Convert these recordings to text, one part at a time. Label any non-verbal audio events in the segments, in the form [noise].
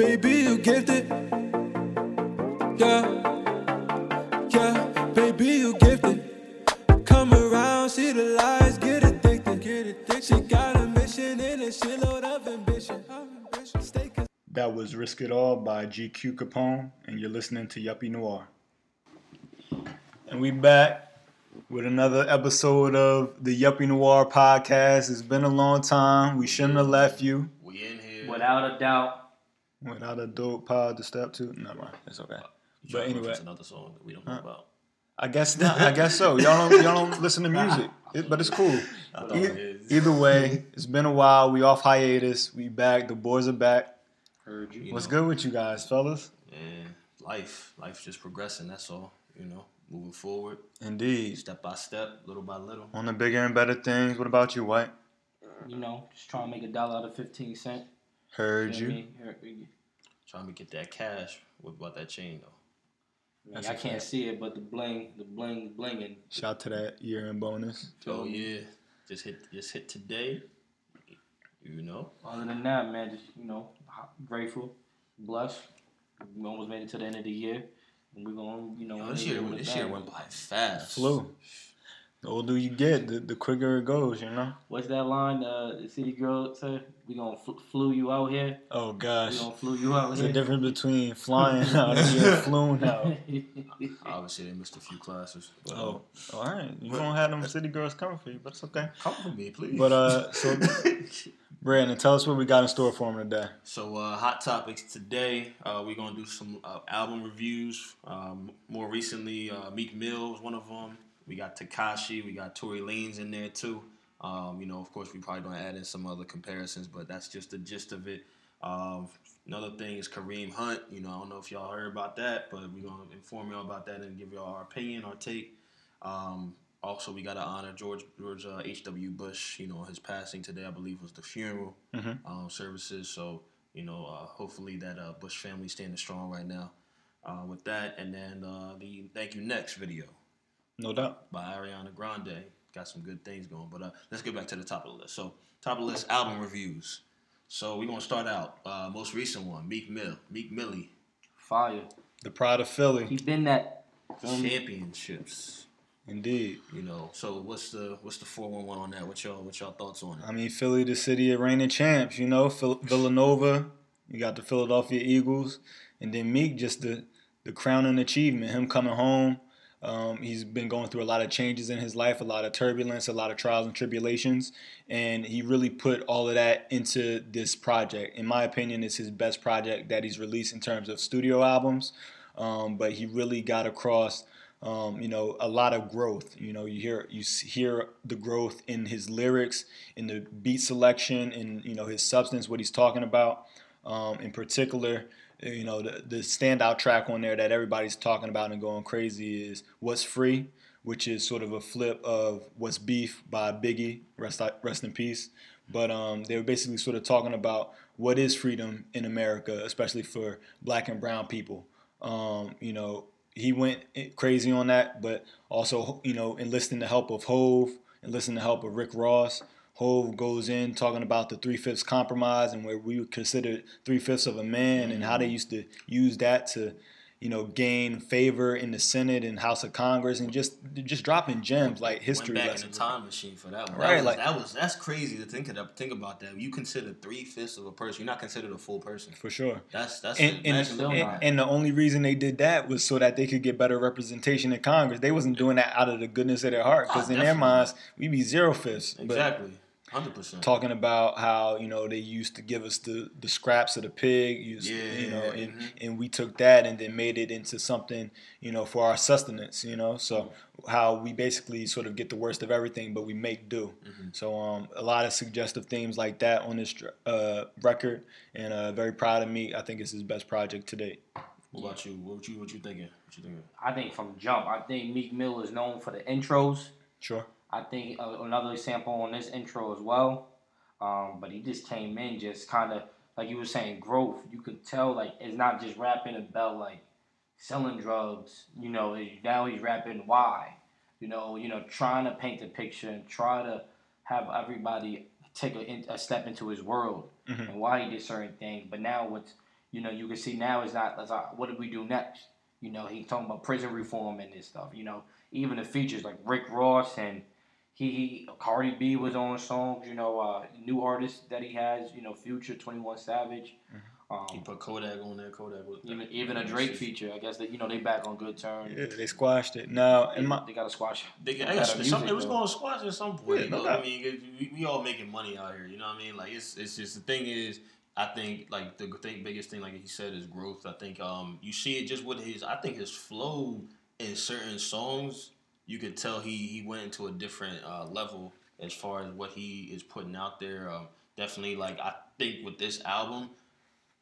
baby, you gifted. Yeah, yeah, baby, you gifted. Come around, see the lies, get addicted. Get addicted. She got a mission and a shitload of ambition. That was Risk It All by GQ Capone, and you're listening to Yuppie Noir. And we back with another episode of the Yuppie Noir podcast. It's been a long time. We shouldn't have left you. We in here. Without a doubt. Without a dope pod to step to. Never mind. It's okay. You But anyway. reference another song that we don't know Huh? about. I guess not. I guess so. Y'all don't y'all don't listen to music, [laughs] It- but it's cool. E- it is. either way, it's been a while. We off hiatus. We back. The boys are back. Heard you. You What's know, good with you guys, fellas? Man, life, life just progressing. That's all. You know, moving forward, Indeed. step by step, little by little. On the bigger and better things. What about you, White? You know, just trying to make a dollar out of 15 cent. Heard Feel you. me? Heard you. Trying to get that cash. What about that chain though? I, mean, That's I a can't fact. see it, but the bling, the bling, blinging. Shout to that year end bonus. Oh yeah, just hit, just hit today. You know, Other than that, man, just you know, grateful, blessed. We almost made it to the end of the year, and we're gonna, you know, Yo, this year, with a this year went by fast. Flew. The older you get, the, the quicker it goes, you know? What's that line? Uh, the city girl said, "We gonna fl- flew you out here. Oh, We gosh. gonna flew you out There's a here." difference between flying [laughs] out and being flown out. [laughs] Obviously, they missed a few classes. But, Oh, all right. You don't have them city girls coming for you, but it's okay. come for me, please. But, uh, so, [laughs] Brandon, tell us what we got in store for him today. So, uh, hot topics today. Uh, we're gonna do some uh, album reviews. Um, more recently, uh, Meek Mill was one of them. We got Tekashi. We got Tory Lanez in there too. Um, you know, of course, we probably gonna add in some other comparisons, but that's just the gist of it. Um, another thing is Kareem Hunt. You know, I don't know if y'all heard about that, but we're gonna inform y'all about that and give y'all our opinion, our take. Um, also, we got to honor George George uh, H.W. Bush. You know, his passing today, I believe, was the funeral Mhm. um, services. So, you know, uh, hopefully that uh, Bush family standing strong right now uh, with that. And then uh, the Thank You Next video No doubt. by Ariana Grande. Got some good things going. But uh, let's get back to the top of the list. So, top of the list, album reviews. So, we're going to start out. Uh, most recent one, Meek Mill. Meek Millie. Fire. The pride of Philly. He's been that. feel me? Championships. Indeed. You know, so what's the what's the four one one on that? What y'all what y'all thoughts on it? I mean, Philly, the city of reigning champs. You know, Phil- Villanova. You got the Philadelphia Eagles, and then Meek, just the the crowning achievement. Him coming home. Um, he's been going through a lot of changes in his life, a lot of turbulence, a lot of trials and tribulations, and he really put all of that into this project. In my opinion, it's his best project that he's released in terms of studio albums. Um, but he really got across um, you know, a lot of growth. You know, you hear you hear the growth in his lyrics, in the beat selection, in you know his substance, what he's talking about. Um, in particular, you know, the, the standout track on there that everybody's talking about and going crazy is "What's Free," which is sort of a flip of "What's Beef" by Biggie. Rest rest in peace. But um, they were basically sort of talking about what is freedom in America, especially for Black and Brown people. Um, you know, he went crazy on that, but also you know enlisting the help of Hove, enlisting the help of Rick Ross. Hove goes in talking about the three fifths compromise and where we would consider three fifths of a man and how they used to use that to, you know, gain favor in the Senate and House of Congress and just just dropping gems like history Went back lessons. in the time machine for that one. Right, that was, like- that was that's crazy to think of, think about that. You consider three fifths of a person. You're not considered a full person. For sure. That's that's And, and, and, and the only reason they did that was so that they could get better representation in Congress. They wasn't doing that out of the goodness of their heart because Ah, in their minds we be zero fifths. But exactly, hundred percent. talking about how you know they used to give us the, the scraps of the pig, used, you know, and, mhm. and we took that and then made it into something you know for our sustenance, you know. So how we basically sort of get the worst of everything, but we make do. Mhm. So um, a lot of suggestive themes like that on this uh, record, and uh, very proud of me. I think it's his best project to date. What about you? What you what you thinking? What you thinking? I think from jump, I think Meek Mill is known for the intros. Sure. I think uh, another sample on this intro as well. Um, but he just came in just kind of like you were saying growth. You could tell like it's not just rapping about like selling drugs. You know, now he's rapping why. You know, you know, trying to paint the picture and try to have everybody take a, a step into his world Mhm. and why he did certain things. But now what's you know, you can see now is not. It's like, what did we do next? You know, he's talking about prison reform and this stuff. You know, even the features like Rick Ross and he, he Cardi B was on songs. You know, uh, new artists that he has. You know, Future, Twenty One Savage. Um, He put Kodak on there. Kodak was even even a Drake feature. I guess that you know they back on good terms. Yeah, they squashed it. Now, in my they got to squash. They, Better I guess music, some, it was going to squash at some point. Yeah, you no know? doubt. I mean, it- we, we all making money out here. You know what I mean? Like it's it's just the thing is, I think like the thing, biggest thing, like he said, is growth. I think um you see it just with his. I think his flow in certain songs, you could tell he he went into a different uh, level as far as what he is putting out there. Um, definitely, like I think with this album.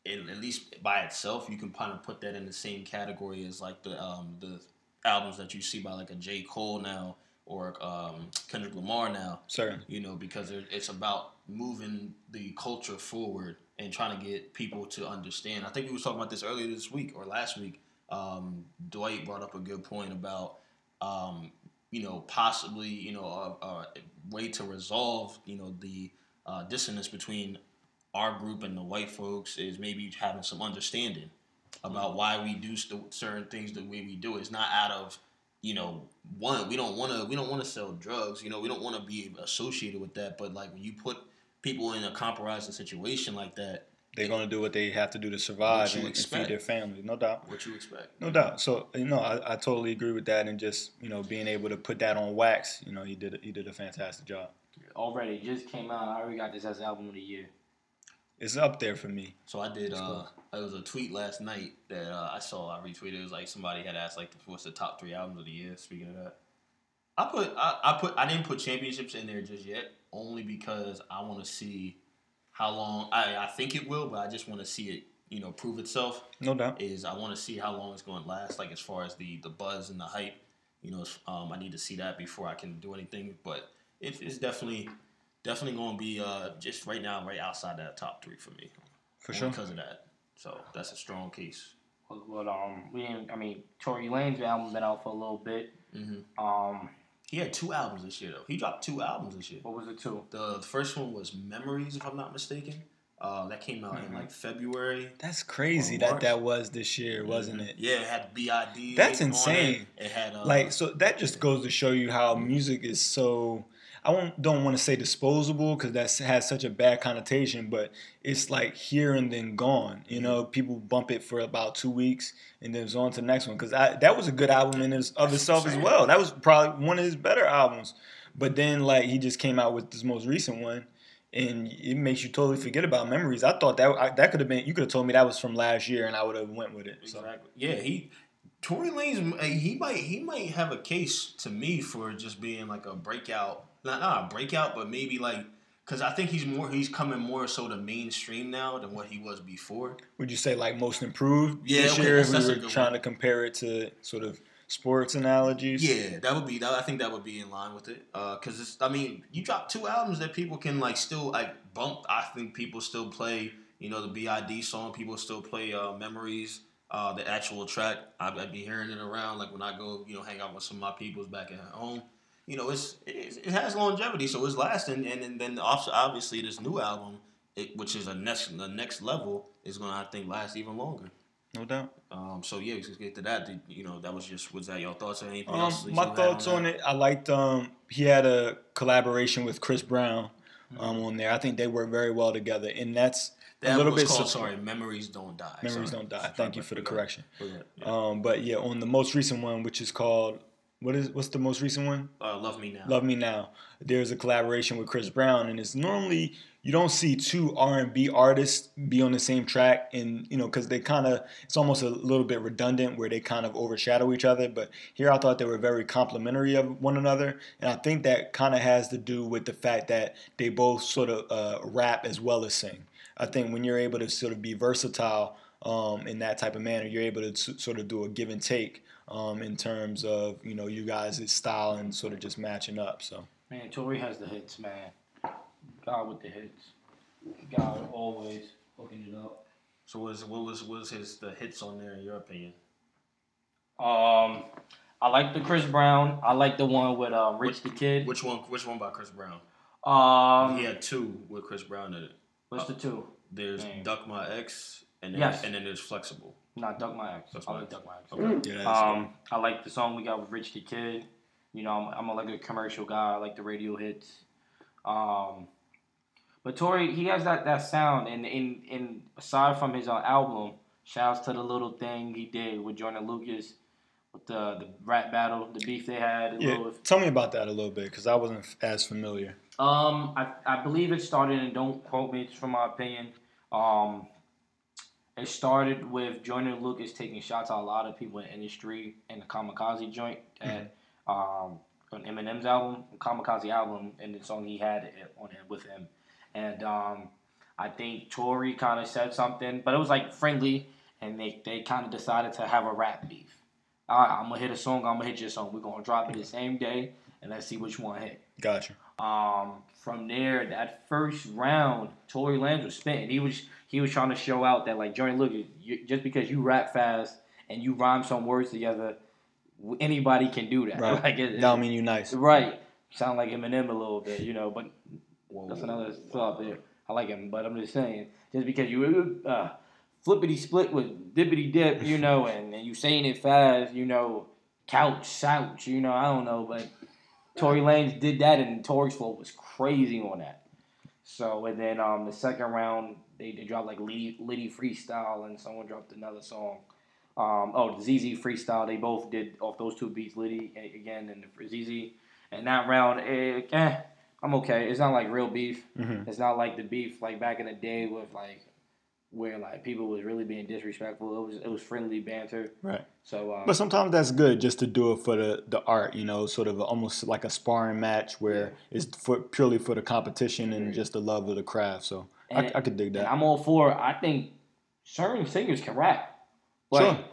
It, at least by itself, you can kind of put that in the same category as like the um, the albums that you see by like a J Cole now or um, Kendrick Lamar now. certainly. You know, because it's about moving the culture forward and trying to get people to understand. I think we was talking about this earlier this week or last week. Um, Dwight brought up a good point about um, you know possibly you know a, a way to resolve you know the uh, dissonance between our group and the white folks is maybe having some understanding about why we do st- certain things the way we do. It's not out of you know one we don't want to we don't want to sell drugs. You know we don't want to be associated with that. But like when you put people in a compromising situation like that, They're going to do what they have to do to survive What you and, and feed their family, no doubt. what you expect? No doubt. So you know, I, I totally agree with that, and just you know, being able to put that on wax, you know, he did a, he did a fantastic job. Already just came out. I already got this as album of the year. It's up there for me. So I did. That's Uh, it was a tweet last night that uh, I saw. I retweeted. It was like somebody had asked like, "What's the top three albums of the year?" Speaking of that, I put I, I put I didn't put championships in there just yet, only because I want to see how long. I I think it will, but I just want to see it. You know, prove itself. No doubt. Is I want to see how long it's going to last. Like as far as the the buzz and the hype. You know, um, I need to see that before I can do anything. But it, it's definitely definitely going to be uh, just right now, right outside that top three for me For sure. because of that. So that's a strong case. But, but um, we didn't. I mean, Tory Lanez album been out for a little bit. Mm-hmm. Um, He had two albums this year though. He dropped two albums this year. what was it two? The, the first one was Memories, if I'm not mistaken. Uh, that came out in Mhm. like February. That's crazy that that was this year, wasn't it? Yeah, it had BID. That's insane. It. It had uh, Like so that just goes to show you how music is so I won't, don't want to say disposable because that has such a bad connotation, but it's like here and then gone. You know, people bump it for about two weeks and then it's on to the next one. Because that was a good album in its, of itself as well. That was probably one of his better albums. But then like he just came out with this most recent one, and it makes you totally forget about memories. I thought that I, that could have been you could have told me that was from last year, and I would have went with it. So. Exactly. Yeah, he Tory Lanez uh, he might he might have a case to me for just being like a breakout, not not a breakout, but maybe like because I think he's more he's coming more so to mainstream now than what he was before. Would you say like most improved Yeah, this okay, year if that's- we were trying one. to compare it to sort of sports analogies? Yeah, that would be that. I think that would be in line with it. Because it's I mean, you drop two albums that people can like still like bump. I think people still play. You know, the BID song. People still play uh, Memories. Uh, the actual track, I'd, I'd be hearing it around. Like when I go, you know, hang out with some of my peoples back at home. You know, it's it, it has longevity, so it's lasting. And, and then obviously this new album, it, which is a next the next level, is gonna I think last even longer. No doubt. Um, so yeah, let's get to that. Did, you know, that was just was that your thoughts or anything Um, else? my thoughts on that? it, I liked um he had a collaboration with Chris Brown Mm-hmm. um on there. I think they work very well together, and that's That a little bit called, sorry, Memories Don't Die. Memories Sorry. Don't Die. Thank you for the correction. Yeah. Um, but yeah, on the most recent one, which is called what is what's the most recent one? Uh, Love Me Now. Love Me Now. There's a collaboration with Chris Brown, and it's normally you don't see two R and B artists be on the same track, and you know because they kind of it's almost a little bit redundant where they kind of overshadow each other. But here I thought they were very complimentary of one another, and I think that kind of has to do with the fact that they both sort of uh, rap as well as sing. I think when you're able to sort of be versatile um, in that type of manner, you're able to s- sort of do a give and take um, in terms of you know you guys' style and sort of just matching up. So. Man, Tory has the hits, man. God with the hits. God always hooking it up. So what was what was what was his the hits on there in your opinion? Um, I like the Chris Brown. I like the one with um, Rich the Kid. Which one? Which one by Chris Brown? Um, he had two with Chris Brown in it. what's the two? There's Dang. Duck My Ex and then, Yes. and then there's flexible. Not Duck My Ex. Duck I My like Ex. Duck My Ex. Okay. Yeah, that's Um, I like the song we got with Rich the Kid. You know, I'm, I'm a, like a commercial guy. I like the radio hits. Um, but Tory, he has that, that sound, and in in aside from his uh, album, shouts to the little thing he did with Joyner Lucas, with the the rap battle, the beef they had. a Yeah, little- tell me about that a little bit because I wasn't f- as familiar. Um, I, I believe it started, and don't quote me, it's from my opinion. Um, it started with Joyner Lucas taking shots at a lot of people in the industry in the Kamikaze joint at um, on Eminem's album, Kamikaze album, and the song he had on it with him. And um, I think Tory kind of said something, but it was like friendly, and they, they kind of decided to have a rap beef. All right, I'm gonna hit a song, I'm gonna hit your song. We're gonna drop it the same day, and let's see which one hit. Gotcha. Um, from there, that first round, Tory Lanez was spitting. He was he was trying to show out that like Joyner, look, you, just because you rap fast and you rhyme some words together, anybody can do that. [laughs] Right. Like it, That don't mean you nice. right. Sound like Eminem a little bit, you know. But Whoa. that's another thought there. I like him, but I'm just saying, just because you uh, flippity split with dippity dip, you [laughs] know, and, and you saying it fast, you know, couch, slouch, you know, I don't know, but Tory Lanez did that, and Tory's flow was crazy on that. So, and then um, the second round, they, they dropped like Litty, Litty Freestyle, and someone dropped another song. Um, oh, the Zeze Freestyle, they both did off those two beats, Litty again, and the Zeze. And that round, eh, eh, I'm okay. It's not like real beef. Mhm. It's not like the beef like back in the day with like where like people was really being disrespectful. It was it was friendly banter. Right. So um, But sometimes that's good just to do it for the, the art, you know, sort of almost like a sparring match where it's for, purely for the competition and just the love of the craft. So And- I could dig and that. I'm all for. I think certain singers can rap. Sure. Like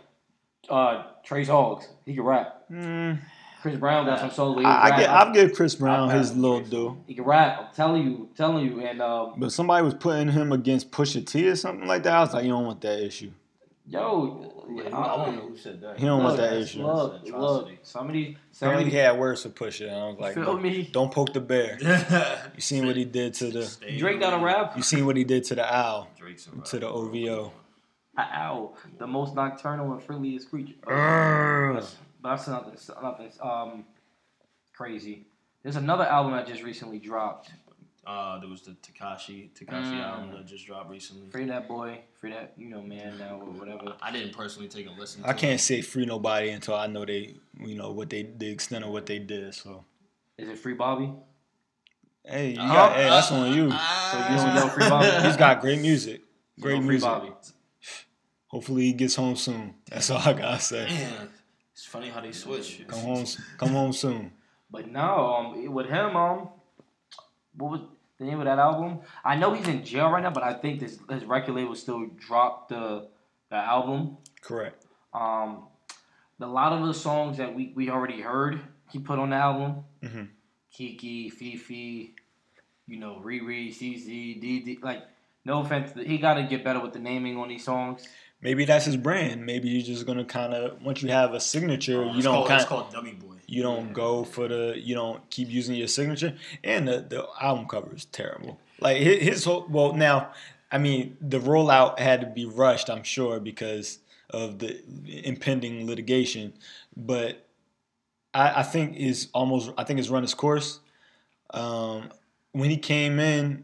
uh, Trace Hoggs, he can rap. Mm, Chris Brown got some songs where he can I, I get, I'll give Chris Brown his little Trace due. he can rap. I'm telling you, telling you, and um, But somebody was putting him against Pusha T or something like that. I was like, you don't want that issue. Yo, Yeah, uh, I don't know who said that. He don't want that issue. Look, That's an look, atrocity. some of these, some Apparently of he had words for Pusha, and I was like, feel don't, me? don't poke the bear. [laughs] You seen what he did to the Stay Drake got a rap. you seen what he did to the owl. Drake's To the. OVO. Ow, the most nocturnal and friendliest creature. Urgh. That's, that's nothing, nothing um, crazy. There's another album that just recently dropped. Uh, there was the Tekashi Tekashi Mm. album that just dropped recently. Free that boy, free that you know man now or whatever. I didn't personally take a listen. To I can't It. say free nobody until I know they, you know, what they, the extent of what they did. So, Is it free Bobby? hey, you Uh, got, hey, that's on you. So you don't know free Bobby? He's got great music, great know free music. Bobby. Hopefully he gets home soon. That's all I gotta say. Man, it's funny how they switch. Come home, come home soon. But no, um, with him, um, what was the name of that album? I know he's in jail right now, but I think this his record label still dropped the the album. Correct. Um, a lot of the songs that we, we already heard he put on the album, Mhm. Kiki, Fifi, you know, Riri, CZ, DD, like. No offense, he got to get better with the naming on these songs. Maybe that's his brand. Maybe you're just gonna kind of once you have a signature, Uh, you don't kind It's called Dummy Boy. you don't go for the you don't keep using your signature and the, the album cover is terrible like his, his whole well now i mean the rollout had to be rushed i'm sure because of the impending litigation but i, I think is almost i think it's run its course um, when he came in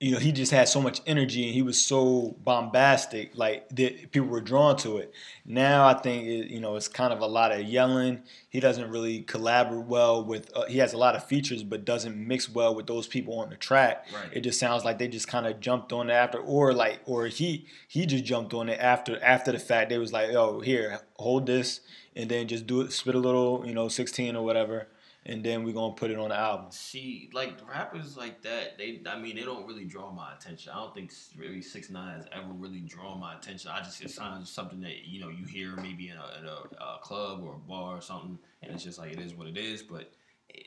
you know, he just had so much energy and he was so bombastic, like that people were drawn to it. Now I think it, you know it's kind of a lot of yelling. He doesn't really collaborate well with. Uh, he has a lot of features, but doesn't mix well with those people on the track. Right. It just sounds like they just kind of jumped on it after, or like, or he he just jumped on it after after the fact. They was like, "Oh, here, hold this," and then just do it, spit a little, you know, sixteen or whatever, and then we're gonna put it on the album. See, like rappers like that, they I mean they don't really draw my attention. I don't think really six nine has ever really drawn my attention. I just it sounds something that you know you hear maybe in a, in a, a club or a bar or something, and it's just like it is what it is. But eh,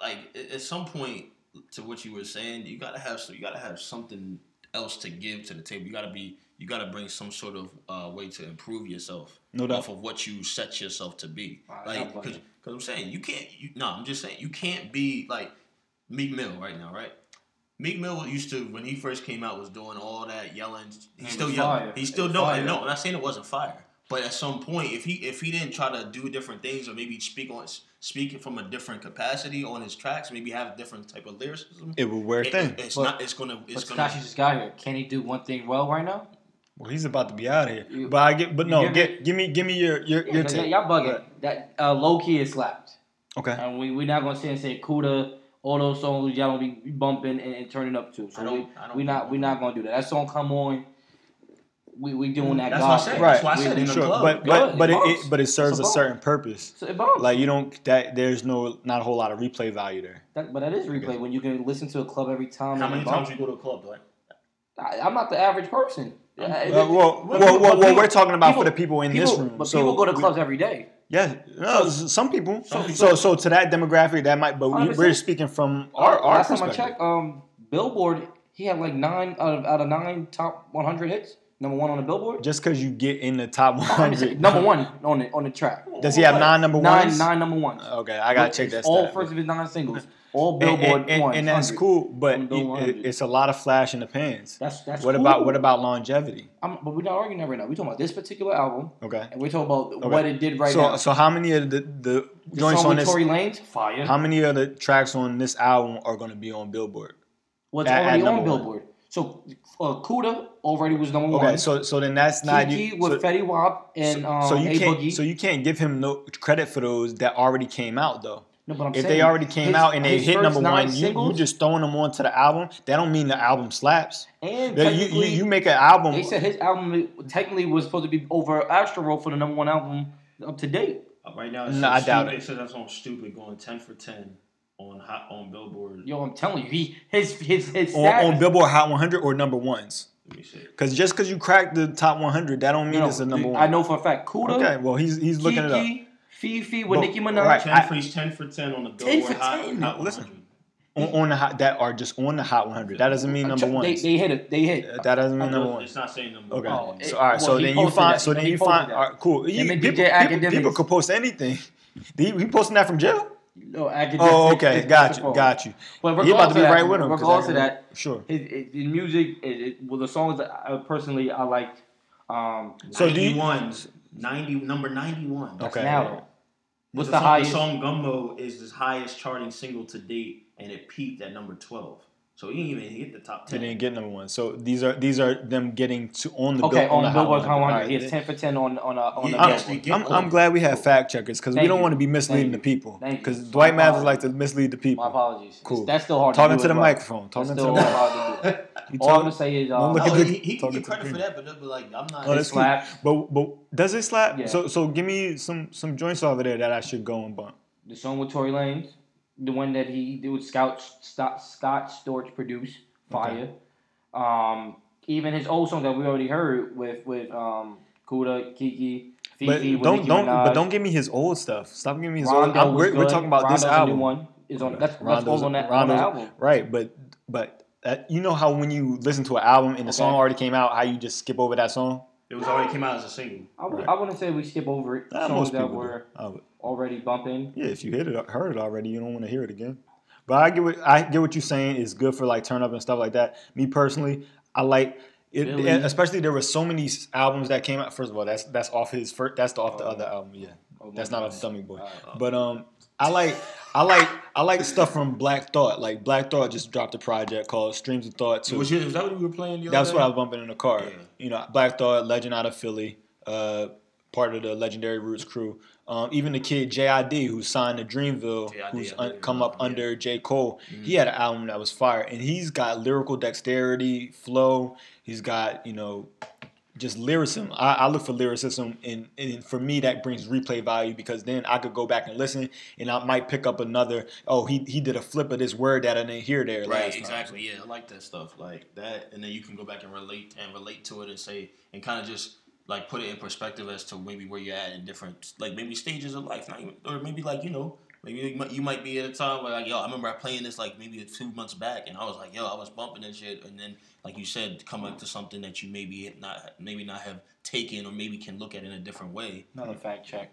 like at some point, to what you were saying, you gotta have you gotta have something else to give to the table. You gotta be you gotta bring some sort of uh, way to improve yourself No doubt. off of what you set yourself to be. Wow, like because. I'm saying you can't. You, no, I'm just saying you can't be like Meek Mill right now, right? Meek Mill used to when he first came out was doing all that yelling. He's still was yelling. fire. He's It still was doing. fire. No, I'm not saying it wasn't fire. But at some point, if he if he didn't try to do different things or maybe speak on speak from a different capacity on his tracks, maybe have a different type of lyricism, It would wear it- thin. it's But- not. It's gonna. But It's gonna. Tekashi just got here. Can he do one thing well right now? Well, he's about to be out of here. You- but I get. But no, give get it- give me give me your your your Yeah, take. y'all bugging. That uh, low key is slapped. Okay. And we we not gonna sit and say Kooda, all those songs y'all don't be bumping and, and turning up to. So I don't- we I don't we not we not gonna do that. That song come on. We we doing that. That's God what I said. thing. Right. That's why I We- said in the Sure, club. but Good, but but it it, but it serves a a certain purpose. So it bumps. Like you don't that there's no not a whole lot of replay value there. That, but that is replay when you can listen to a club every time. How many times you go to a club, Dwight? I, I'm not the average person. I'm- Uh, it- well, well, but well, well, we're talking about for the people in people- this room. But so people go to we- clubs every day. Yeah, no, s- some people. Some people. So so to that demographic, that might. But we, 100%. we're speaking from our our Last time I checked, um, Billboard, he had like nine out of out of nine top 100 hits. Number one on the Billboard. Just because you get in the top [laughs] I'm just saying, 100, number one on the on the track. does he have nine number Nine ones? nine number ones. Okay, I gotta check that. All stat. first of his nine singles. All Billboard and, and, ones. and that's cool, but it- it's a lot of flash in the pans. That's that's. What cool. about what about longevity? I'm, but we're not arguing that right now. We're talking about this particular album, Okay. and we're talking about what it did right so now. so how many of the the the joints on this? Tory Lanez, fire. How many of the tracks on this album are going to be on Billboard? What's at- at already number on one? Billboard? So uh, Kooda already was number Okay, one. so so then that's not Kiki you. with so, Fetty Wap and so, um, so you A can't Boogie. so you can't give him no credit for those that already came out though. No, but I'm If saying they already came his- out and they hit number nine one, you, you just throwing them onto the album. That don't mean the album slaps. and That you, you you make an album. they said his album technically was supposed to be over Astro World for the number one album up to date. Uh, right now, it No, says I doubt stupid. it. It says that's on stupid going ten for ten on hot on Billboard. Yo, I'm telling you, he his his his on, on Billboard Hot 100 or number ones. Let me see. Because just because you crack the top 100, that don't mean No, it's a number one. I know for a fact. Kooda, Okay, well he's he's looking it up. Kiki, Fifi with But- Nicki Minaj. right. Ten I- for ten for ten on the 10 Billboard for hot, 10. hot Listen. On, on the hot that are just on the Hot 100. That doesn't mean number They, they hit it. They hit. that doesn't mean number one. It's not saying number Okay. one. Oh, it- so all right. well, so he then you find. that. So then He you find. All right, cool. You, people, DJ people, people could post anything. [laughs] He, he posting that from jail. No, academic- Oh, okay. it's- Got it's you. Got you. But He about to be of that- right with him. 'cause Regardless of I- that, Sure. his, his, his music, it, it, well, the songs that I personally I liked. Um, So do you- 91s, 90 number 91. Okay. now, what's the, the, song, highest? The song Gummo is the highest charting single to date, and it peaked at number 12. So he didn't even hit the top They 10. didn't get number one. So these are these are them getting to on the Okay, bill, on, the Billboard Hot Hot 100, Alright. ten for ten on on a, on Yeah, a yes, Billboard. I'm, I'm glad we have fact checkers because we don't you. want to be misleading Thank the people. Because Dwight Mathers apologies. like to mislead the people. My apologies. Cool. That's still hard. Talking to, to do the as well. microphone. Talking That's to still the hard to do. [laughs] All I'm gonna say is, Don't um, No, at he, he can get credit for that, but, but like I'm not. Oh, it that's cool. But but does it slap? So so give me some some joints over there that I should go and bump. The song with Tory Lanez, the one that he did with Scout Scott, Scott Storch produced, fire. Um, even his old song that we already heard with with um Kooda, Kiki, But Fifi, with don't Nicki don't Minaj. but don't give me his old stuff. Stop giving me his Rondo old. I'm, we're, we're talking about this Rondo's a new album. one is on. That's, that's Rondo's- all on that, on the album. Right, but but uh, you know how when you listen to an album and the Okay. song already came out, how you just skip over that song? It was already came out as a single. I, would, Right. I wouldn't say we skip over it. Songs most that people do. were I would. Already bumping. Yeah, if you hit it, heard it already, you don't want to hear it again. But I get what I get what you're saying. It's good for like turn up and stuff like that. Me personally, I like it. Billy. and Especially there were so many albums that came out. First of all, that's that's off his first. That's the, off the Oh. other album. Yeah, Oh, that's not God. off Dummy Boy. Alright. But um, I like I like I like stuff from Black Thought. Like Black Thought just dropped a project called Streams of Thought too. Was, you, was that what you were playing the other That's day? what I was bumping in the car. Yeah. You know, Black Thought, Legend out of Philly, uh, part of the Legendary Roots crew. Um, even the kid JID, who signed to Dreamville, JID, who's un- come up yeah. under J. Cole, Mhm. he had an album that was fire. And he's got lyrical dexterity, flow. He's got, you know, just lyricism. I, I look for lyricism, and, and for me, that brings replay value because then I could go back and listen, and I might pick up another. Oh, he he did a flip of this word that I didn't hear there Right, last time. exactly. Yeah, I like that stuff like that, and then you can go back and relate and relate to it and say and kind of just like put it in perspective as to maybe where you're at in different like maybe stages of life, not even, or maybe like you know maybe you might, you might be at a time where like yo I remember I playing this like maybe two months back and I was like yo I was bumping this shit and then like you said come up to something that you maybe not maybe not have taken or maybe can look at in a different way. Another fact check.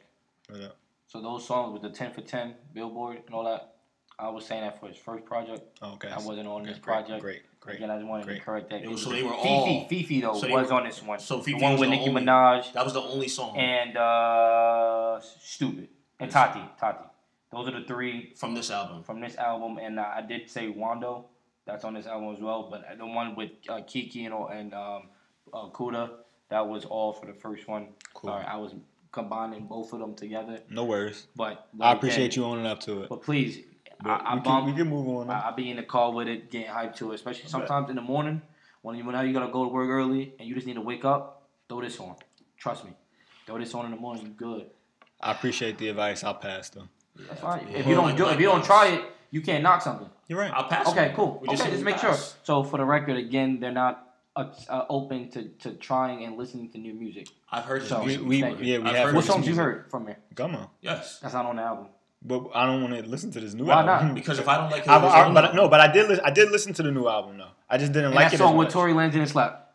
Oh, yeah. So those songs with the ten for ten Billboard and all that, I was saying that for his first project. Oh, okay. I wasn't on Okay, this great, project. Great, great. Again, I just wanted Great. to correct that. It was- so they were Fifi, all- Fifi though so they was were- on this one. so Fifi the one was with the Nicki only- Minaj That was the only song and uh, Stupid and Tati. Tati. Those are the three from this album. from this album, and uh, I did say Wando. That's on this album as well. But the one with uh, Kiki and and um, uh, Kooda, that was all for the first one. Cool. Sorry, I was combining both of them together. No worries. But, but I appreciate again, you owning up to it. But please, But I, I we, bump. can, we can move on. I, I be in the car with it, getting hyped to it, especially sometimes in the morning when you when you gotta go to work early and you just need to wake up. Throw this on. Trust me. Throw this on in the morning. You good. I appreciate the advice. I'll pass though. That's fine. Yeah. If you don't do, if you don't try it, you can't knock something. You're right. I'll pass. Okay, it. cool. We okay, said just we make sure. So for the record, again, they're not uh, uh, open to, to trying and listening to new music. I've heard So- some we, music. we, Thank yeah, we I've have heard What this some songs you heard from here? Come on, Yes. That's not on the album. But I don't want to listen to this new Why album. not? Because if I don't like it, I, it was I, on but there. no, but I did. Li- I did listen to the new album though. I just didn't And like that it song as with much. Tory Lanez and Slap.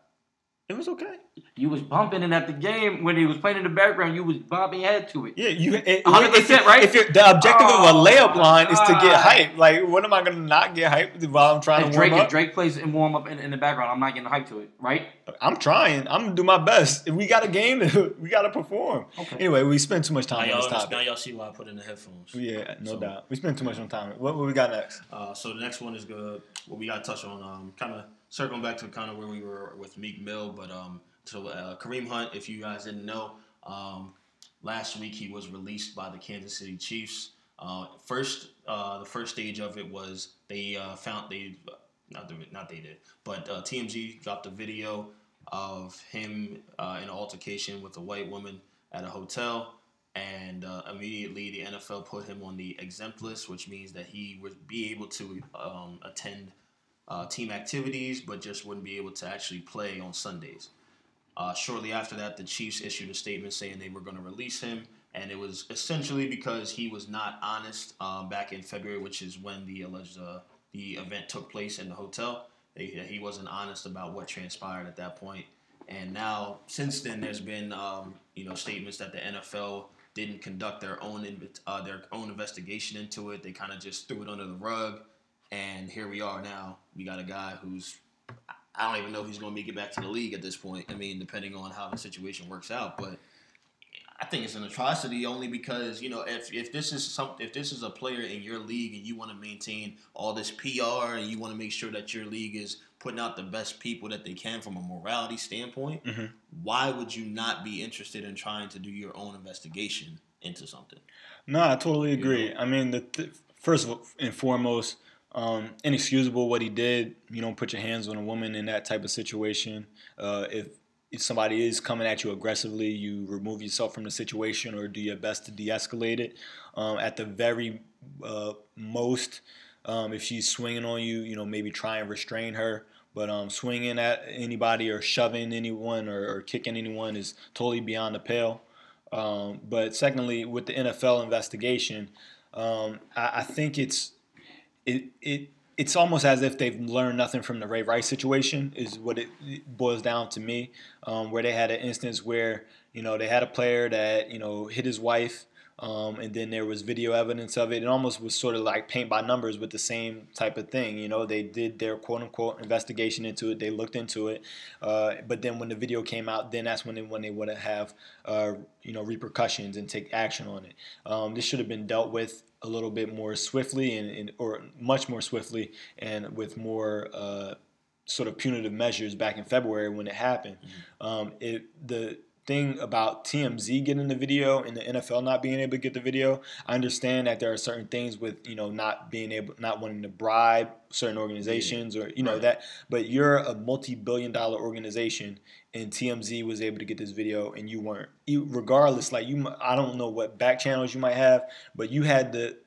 It was okay. You was bumping it at the game when he was playing in the background. You was bobbing your head to it. Yeah, you. It, 100%, if you- right? If you're, the objective of Oh, a layup line is to get hype. Like, what am I gonna not get hype while I'm trying If to Drake, warm if up? Drake plays and warm up in, in the background, I'm not getting hype to it, right? I'm trying. I'm gonna do my best. If we got a game, [laughs] we gotta perform. Okay. Anyway, we spend too much Now time on this y'all, now y'all see why I put in the headphones. Yeah, no So- doubt. We spend too much on time. What, what we got next? Uh, so the next one is good. What we got to touch on, um, kind of circling back to kind of where we were with Meek Mill, but um, so uh, Kareem Hunt, if you guys didn't know, um, last week he was released by the Kansas City Chiefs. Uh, first, uh, the first stage of it was they uh, found they not the, not they did, but uh, TMZ dropped a video of him in an altercation with a white woman at a hotel and uh, immediately the NFL put him on the exempt list, which means that he would be able to um, attend uh, team activities, but just wouldn't be able to actually play on Sundays. Uh, shortly after that, the Chiefs issued a statement saying they were going to release him, and it was essentially because he was not honest uh, back in February, which is when the alleged uh, the event took place in the hotel. He wasn't honest about what transpired at that point, and now since then, there's been um, you know statements that the NFL didn't conduct their own uh, their own investigation into it. They kind of just threw it under the rug, and here we are now. We got a guy who's I don't even know if he's going to make it back to the league at this point. I mean, depending on how the situation works out, but I think it's an atrocity only because you know if, if this is some if this is a player in your league and you want to maintain all this PR and you want to make sure that your league is putting out the best people that they can from a morality standpoint, Mhm. why would you not be interested in trying to do your own investigation into something? No, I totally You agree. I mean, the th- first and foremost, um, inexcusable what he did. You don't put your hands on a woman in that type of situation. Uh, if, if somebody is coming at you aggressively, you remove yourself from the situation or do your best to de-escalate it. Um, at the very uh, most, um, if she's swinging on you, you know, maybe try and restrain her. But um, swinging at anybody or shoving anyone or, or kicking anyone is totally beyond the pale. Um, but secondly, with the NFL investigation, um, I, I think it's it, it it's almost as if they've learned nothing from the Ray Rice situation. Is what it boils down to me, um, where they had an instance where you know they had a player that you know hit his wife. Um, and then there was video evidence of it. It almost was sort of like paint by numbers with the same type of thing. You know, they did their quote unquote investigation into it. They looked into it, uh, but then when the video came out, then that's when they when they would have uh, you know repercussions and take action on it. Um, this should have been dealt with a little bit more swiftly and, and or much more swiftly and with more uh, sort of punitive measures back in February when it happened. Um, it the thing about TMZ getting the video and the NFL not being able to get the video, I understand that there are certain things with you know not being able, not wanting to bribe certain organizations or you know Right. that. But you're a multi-billion dollar organization, and TMZ was able to get this video, and you weren't. You, regardless, like you, I don't know what back channels you might have, but you had the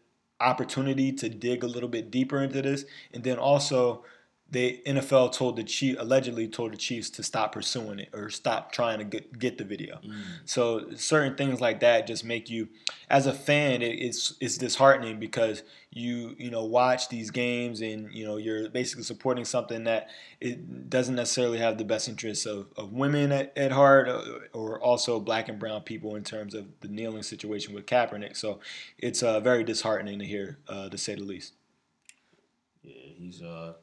opportunity to dig a little bit deeper into this, and then also the NFL told the chief allegedly told the Chiefs to stop pursuing it or stop trying to get, get the video. So certain things like that just make you, as a fan, it, it's it's disheartening because you you know watch these games and you know you're basically supporting something that it doesn't necessarily have the best interests of, of women at, at heart or, or also black and brown people in terms of the kneeling situation with Kaepernick. So it's uh, very disheartening to hear, uh, to say the least. Yeah, he's uh,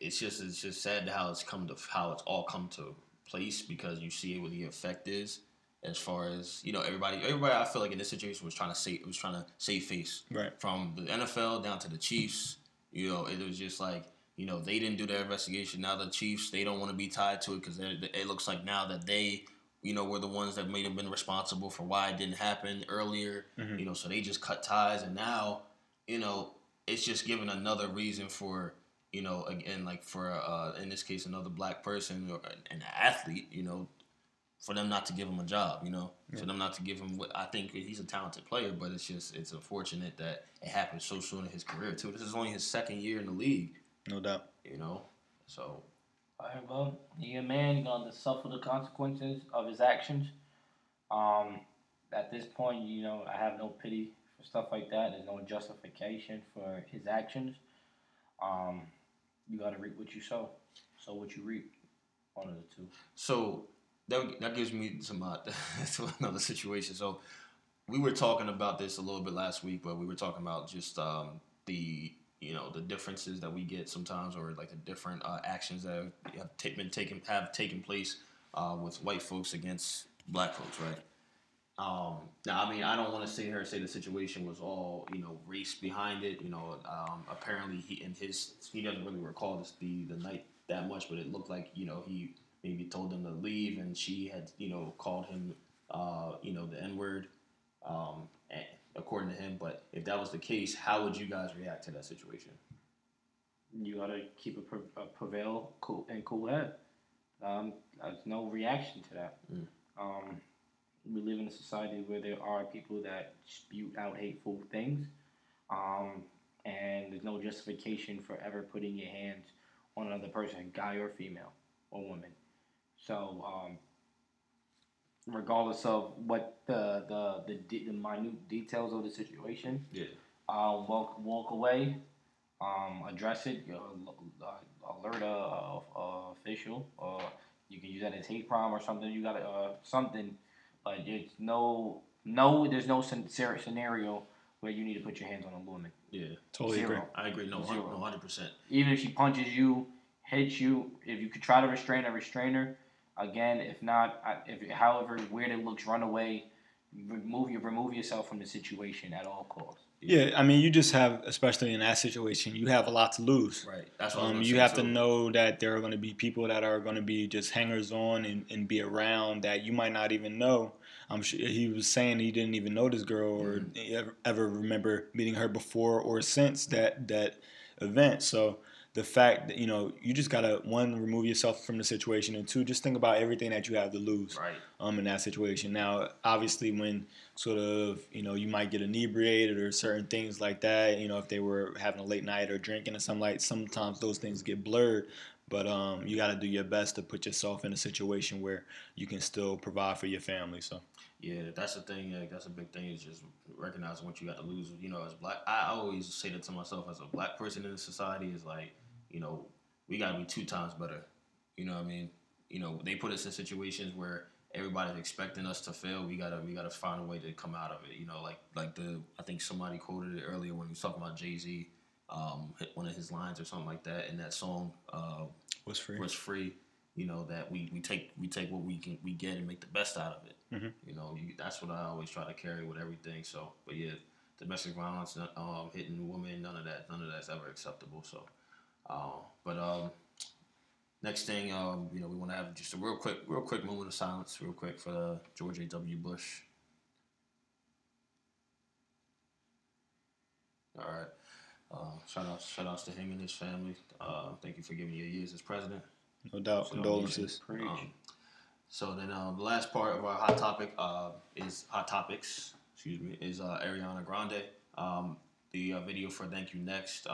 it's just it's just sad how it's come to how it's all come to place because you see what the effect is as far as you know everybody everybody I feel like in this situation was trying to save was trying to save face Right. from the NFL down to the Chiefs. You know, it was just like you know they didn't do their investigation. Now the Chiefs they don't want to be tied to it because it looks like now that they you know were the ones that may have been responsible for why it didn't happen earlier. Mhm. You know, so they just cut ties, and now you know it's just given another reason for you know again like for uh, in this case another black person or an athlete. You know, for them not to give him a job, you know, for them not to give him what I think he's a talented player, but it's just it's unfortunate that it happened so soon in his career too. This is only his second year in the league, No doubt. you know. So All right, well, he a man. He gonna suffer the consequences of his actions. Um, at this point, you know, I have no pity for stuff like that. There's no justification for his actions. Um, you gotta reap what you sow. Sow what you reap. One of the two. so that that gives me some uh, [laughs] to another situation. So we were talking about this a little bit last week, but we were talking about just um, the you know the differences that we get sometimes, or like the different uh, actions that have, have ta- been taken have taken place uh, with white folks against black folks, right? Um, now, I mean, I don't want to sit here and say the situation was all you know race behind it. You know, um, apparently he and his he doesn't really recall this the the night that much, but it looked like you know he maybe told them to leave, and she had you know called him uh, you know the N word, um, according to him. But if that was the case, how would you guys react to that situation? You gotta keep a, pre- a prevail cool and cool head. Um, there's no reaction to that. Mm. Um, we live in a society where there are people that spew out hateful things, um, and there's no justification for ever putting your hands on another person, guy or female or woman. So, um, regardless of what the the the, de- the minute details of the situation, Yeah. uh, walk walk away, um, address it, uh, uh, alert a, a, a official, or you can use that as hate crime or something. You got to uh, something, but it's no no. There's no scenario where you need to put your hands on a woman. Yeah, Totally Zero. agree. I agree. No, Zero. no, hundred percent. Even if she punches you, hits you, if you could try to restrain a restrainer, again, if not, if however weird it looks, run away. Remove you remove yourself from the situation at all costs. Yeah, I mean, you just have, especially in that situation, you have a lot to lose. Right. That's what Um, you have to know that there are going to be people that are going to be just hangers on and, and be around that you might not even know. I'm sure he was saying he didn't even know this girl or Mm-hmm. ever, ever remember meeting her before or since that that event. So the fact that you know you just gotta one remove yourself from the situation and two just think about everything that you have to lose Right. um, in that situation. Now, obviously, when sort of you know you might get inebriated or certain things like that, you know, if they were having a late night or drinking or something like, sometimes those things get blurred. But um, you got to do your best to put yourself in a situation where you can still provide for your family. So Yeah, that's the thing. Like, that's a big thing. Is just recognizing what you got to lose. You know, as black, I always say that to myself as a black person in society is like, you know, we got to be two times better. You know what I mean? You know, they put us in situations where everybody's expecting us to fail. We gotta, we gotta find a way to come out of it. You know, like, like the, I think somebody quoted it earlier when he was talking about Jay Z, um, hit one of his lines or something like that in that song. Uh, what's free? was free. You know that we, we take we take what we can we get and make the best out of it. Mhm. You know you, that's what I always try to carry with everything. So, but yeah, domestic violence, um, hitting women, none of that, none of that's ever acceptable. So, uh, but um, next thing, um, you know, we want to have just a real quick, real quick moment of silence, real quick for uh, George A. W. Bush. All right. Uh, shout outs, shout outs to him and his family. Uh, thank you for giving your years as president. No doubt. So, Condolences. Um, so then um, the last part of our hot topic uh, is hot topics. Excuse me, is uh, Ariana Grande. Um, the uh, video for "Thank You Next."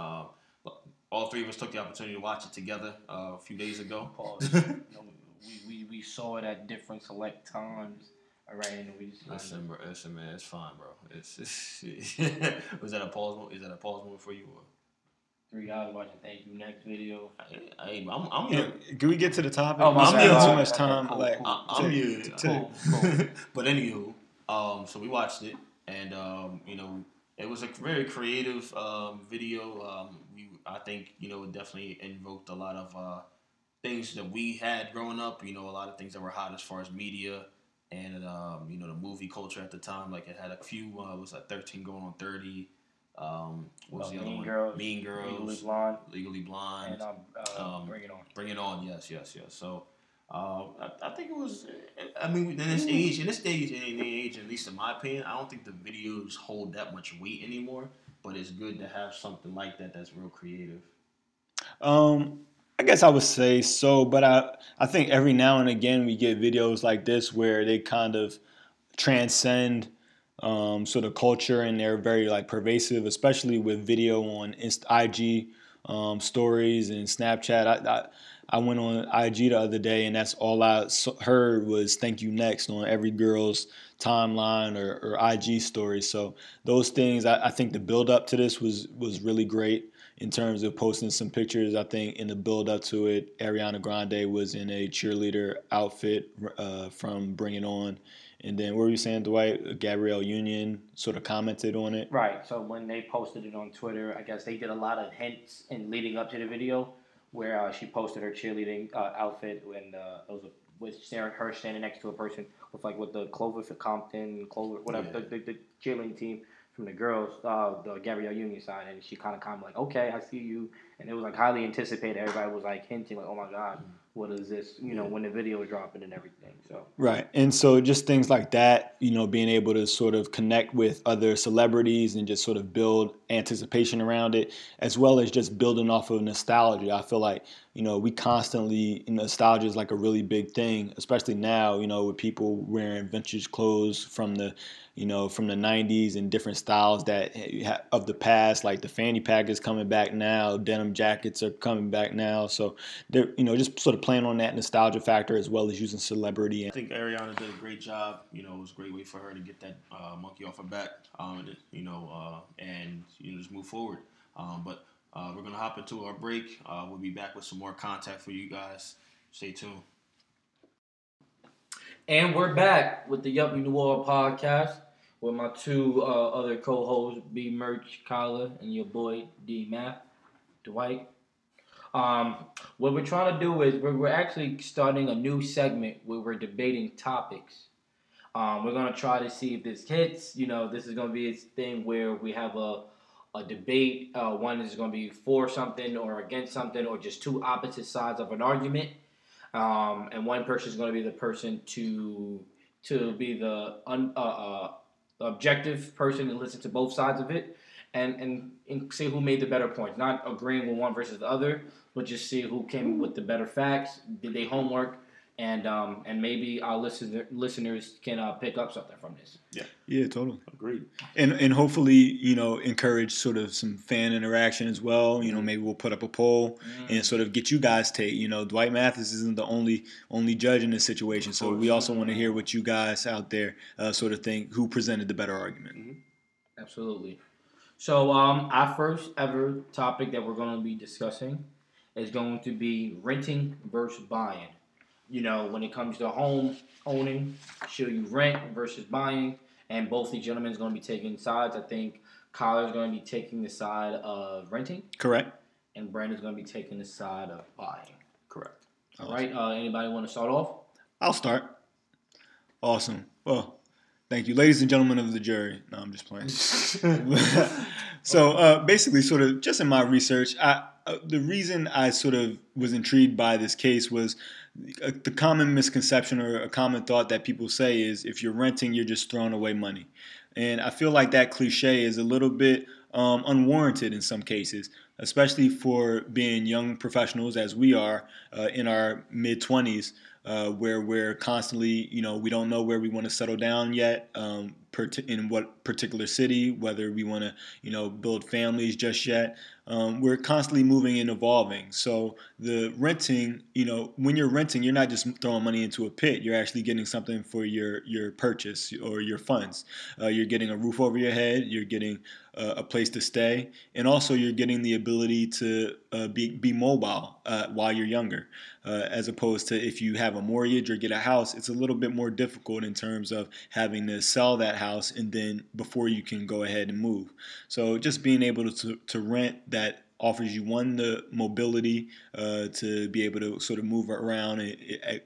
All three of us took the opportunity to watch it together uh, a few days ago. Pause. [laughs] You know, we, we, we saw it at different select times. All right, and we just Listen, bro, listen, man, it's fine, bro. It's, it's [laughs] was that a pause? mo- Is that a pause moment for you? Or? three guys watching Thank You Next video. I, I, I'm, I'm Yeah, your, can we get to the topic? Oh, my We bad. Oh, too much time. cool, like, cool. I- I'm to- your, Cool, cool. [laughs] but anywho, um, so we watched it, and um, you know, it was a very creative um, video. Um, we, I, think you know it definitely invoked a lot of uh, things that we had growing up. You know, a lot of things that were hot as far as media and um, you know the movie culture at the time. Like it had a few. Uh, it was like thirteen going on thirty. Um, what was Uh, the other mean one? Girls, Mean Girls, Legally Blonde, Legally Blonde, and um, uh, Um, Bring It On. Bring It On. Yes, yes, yes. So. Uh, I, I think it was. I mean, in this age, in this stage, in the age, at least in my opinion, I don't think the videos hold that much weight anymore. But it's good to have something like that that's real creative. Um, I guess I would say so, but I I think every now and again we get videos like this where they kind of transcend um, sort of culture and they're very like pervasive, especially with video on Inst- IG um, stories and Snapchat. I, I I went on IG the other day and that's all I heard was "Thank you next" on every girl's timeline or, or IG story. So those things, I, I think the build up to this was was really great in terms of posting some pictures. I think in the build up to it, Ariana Grande was in a cheerleader outfit uh, from Bring It On. And then what were you saying, Dwight? Gabrielle Union sort of commented on it. Right. So when they posted it on Twitter, I guess they did a lot of hints in leading up to the video, where uh, she posted her cheerleading uh, outfit and uh, it was a, with Sarah, her standing next to a person with like with the Clover for Compton, Clover, whatever Yeah. the, the, the cheerleading team from the girls, uh, the Gabrielle Union side, and she kind of kind of like, okay, I see you, and it was like highly anticipated. Everybody was like hinting like, oh my god, what is this? You know, when the video is dropping and everything. So Right. And so just things like that, you know, being able to sort of connect with other celebrities and just sort of build anticipation around it, as well as just building off of nostalgia. I feel like, you know, we constantly, nostalgia is like a really big thing, especially now, you know, with people wearing vintage clothes from the, you know, from the 90s and different styles that of the past, like the fanny pack is coming back now, denim jackets are coming back now. So, they're, you know, just sort of playing on that nostalgia factor as well as using celebrity I think Ariana did a great job. You know, it was great way for her to get that uh, monkey off her back. Um, you know, uh, and you know, just move forward. Um, but uh, we're gonna hop into our break. Uh, we'll be back with some more contact for you guys. Stay tuned. And we're back with the Yup New World podcast with my two uh, other co-hosts, B Merch, Kyla, and your boy D Math, Dwight. Um, what we're trying to do is we're, we're actually starting a new segment where we're debating topics. Um, we're gonna try to see if this hits. You know, this is gonna be a thing where we have a a debate. Uh, one is gonna be for something or against something, or just two opposite sides of an argument um, and one person is to be the person to to be the un, uh, uh, objective person and listen to both sides of it, and, and and see who made the better points. Not agreeing with one versus the other, but just see who came with the better facts, did they homework, and um, and maybe our listener, listeners can uh, pick up something from this. Yeah, yeah, totally. Agreed. And and hopefully, you know, encourage sort of some fan interaction as well. You know, maybe we'll put up a poll and sort of get you guys take. You know, Dwight Mathis isn't the only only judge in this situation, so we also want to hear what you guys out there uh, sort of think who presented the better argument. Absolutely. So, um, our first ever topic that we're going to be discussing is going to be renting versus buying. You know, when it comes to home owning, should you rent versus buying? And both the gentlemen is going to be taking sides. I think Kyler's going to be taking the side of renting, Correct. and Brandon's going to be taking the side of buying. Correct. All right. Uh, anybody want to start off? I'll start. Awesome. Well, thank you, ladies and gentlemen of the jury. No, I'm just playing. [laughs] so uh, basically, sort of just in my research, I, uh, the reason I sort of was intrigued by this case was uh, the common misconception or a common thought that people say is if you're renting, you're just throwing away money. And I feel like that cliche is a little bit um, unwarranted in some cases, especially for being young professionals as we are uh, in our mid 20s, uh, where we're constantly, you know, we don't know where we want to settle down yet, um, in what particular city, whether we want to, you know, build families just yet. Um, we're constantly moving and evolving. So the renting, you know, when you're renting, you're not just throwing money into a pit. You're actually getting something for your your purchase or your funds. Uh, you're getting a roof over your head. You're getting uh, a place to stay, and also you're getting the ability to uh, be be mobile uh, while you're younger. Uh, as opposed to if you have a mortgage or get a house, it's a little bit more difficult in terms of having to sell that house and then before you can go ahead and move. So just being able to, to rent that offers you one the mobility uh, to be able to sort of move around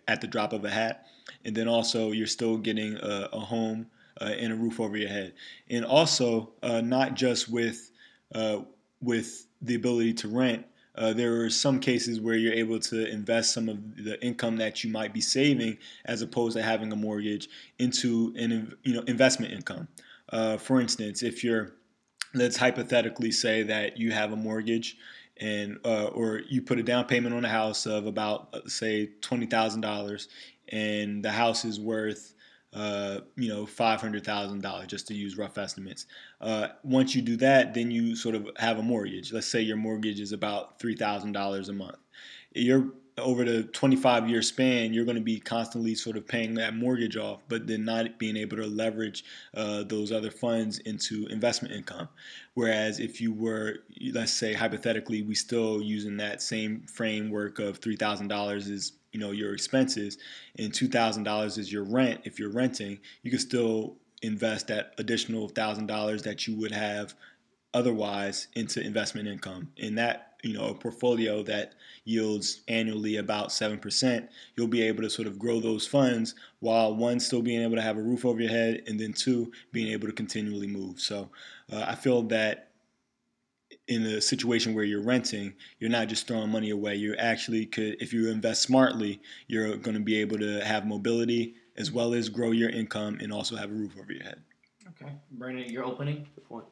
at the drop of a hat, and then also you're still getting a, a home uh, and a roof over your head, and also uh, not just with uh, with the ability to rent. Uh, there are some cases where you're able to invest some of the income that you might be saving, as opposed to having a mortgage, into an you know investment income. Uh, for instance, if you're let's hypothetically say that you have a mortgage and uh, or you put a down payment on a house of about uh, say twenty thousand dollars, and the house is worth uh, you know five hundred thousand dollars, just to use rough estimates. Uh, once you do that, then you sort of have a mortgage. Let's say your mortgage is about three thousand dollars a month. Over the 25 year span, you're going to be constantly sort of paying that mortgage off, but then not being able to leverage uh, those other funds into investment income. Whereas if you were, let's say hypothetically, we still using that same framework of $3,000 is you know your expenses and $2,000 is your rent. If you're renting, you can still invest that additional $1,000 that you would have otherwise into investment income. In that you know a portfolio that yields annually about 7% you'll be able to sort of grow those funds while one still being able to have a roof over your head and then two being able to continually move. So uh, i feel that in a situation where you're renting you're not just throwing money away. You actually could if you invest smartly you're going to be able to have mobility as well as grow your income and also have a roof over your head. Okay. Brandon your opening? Good point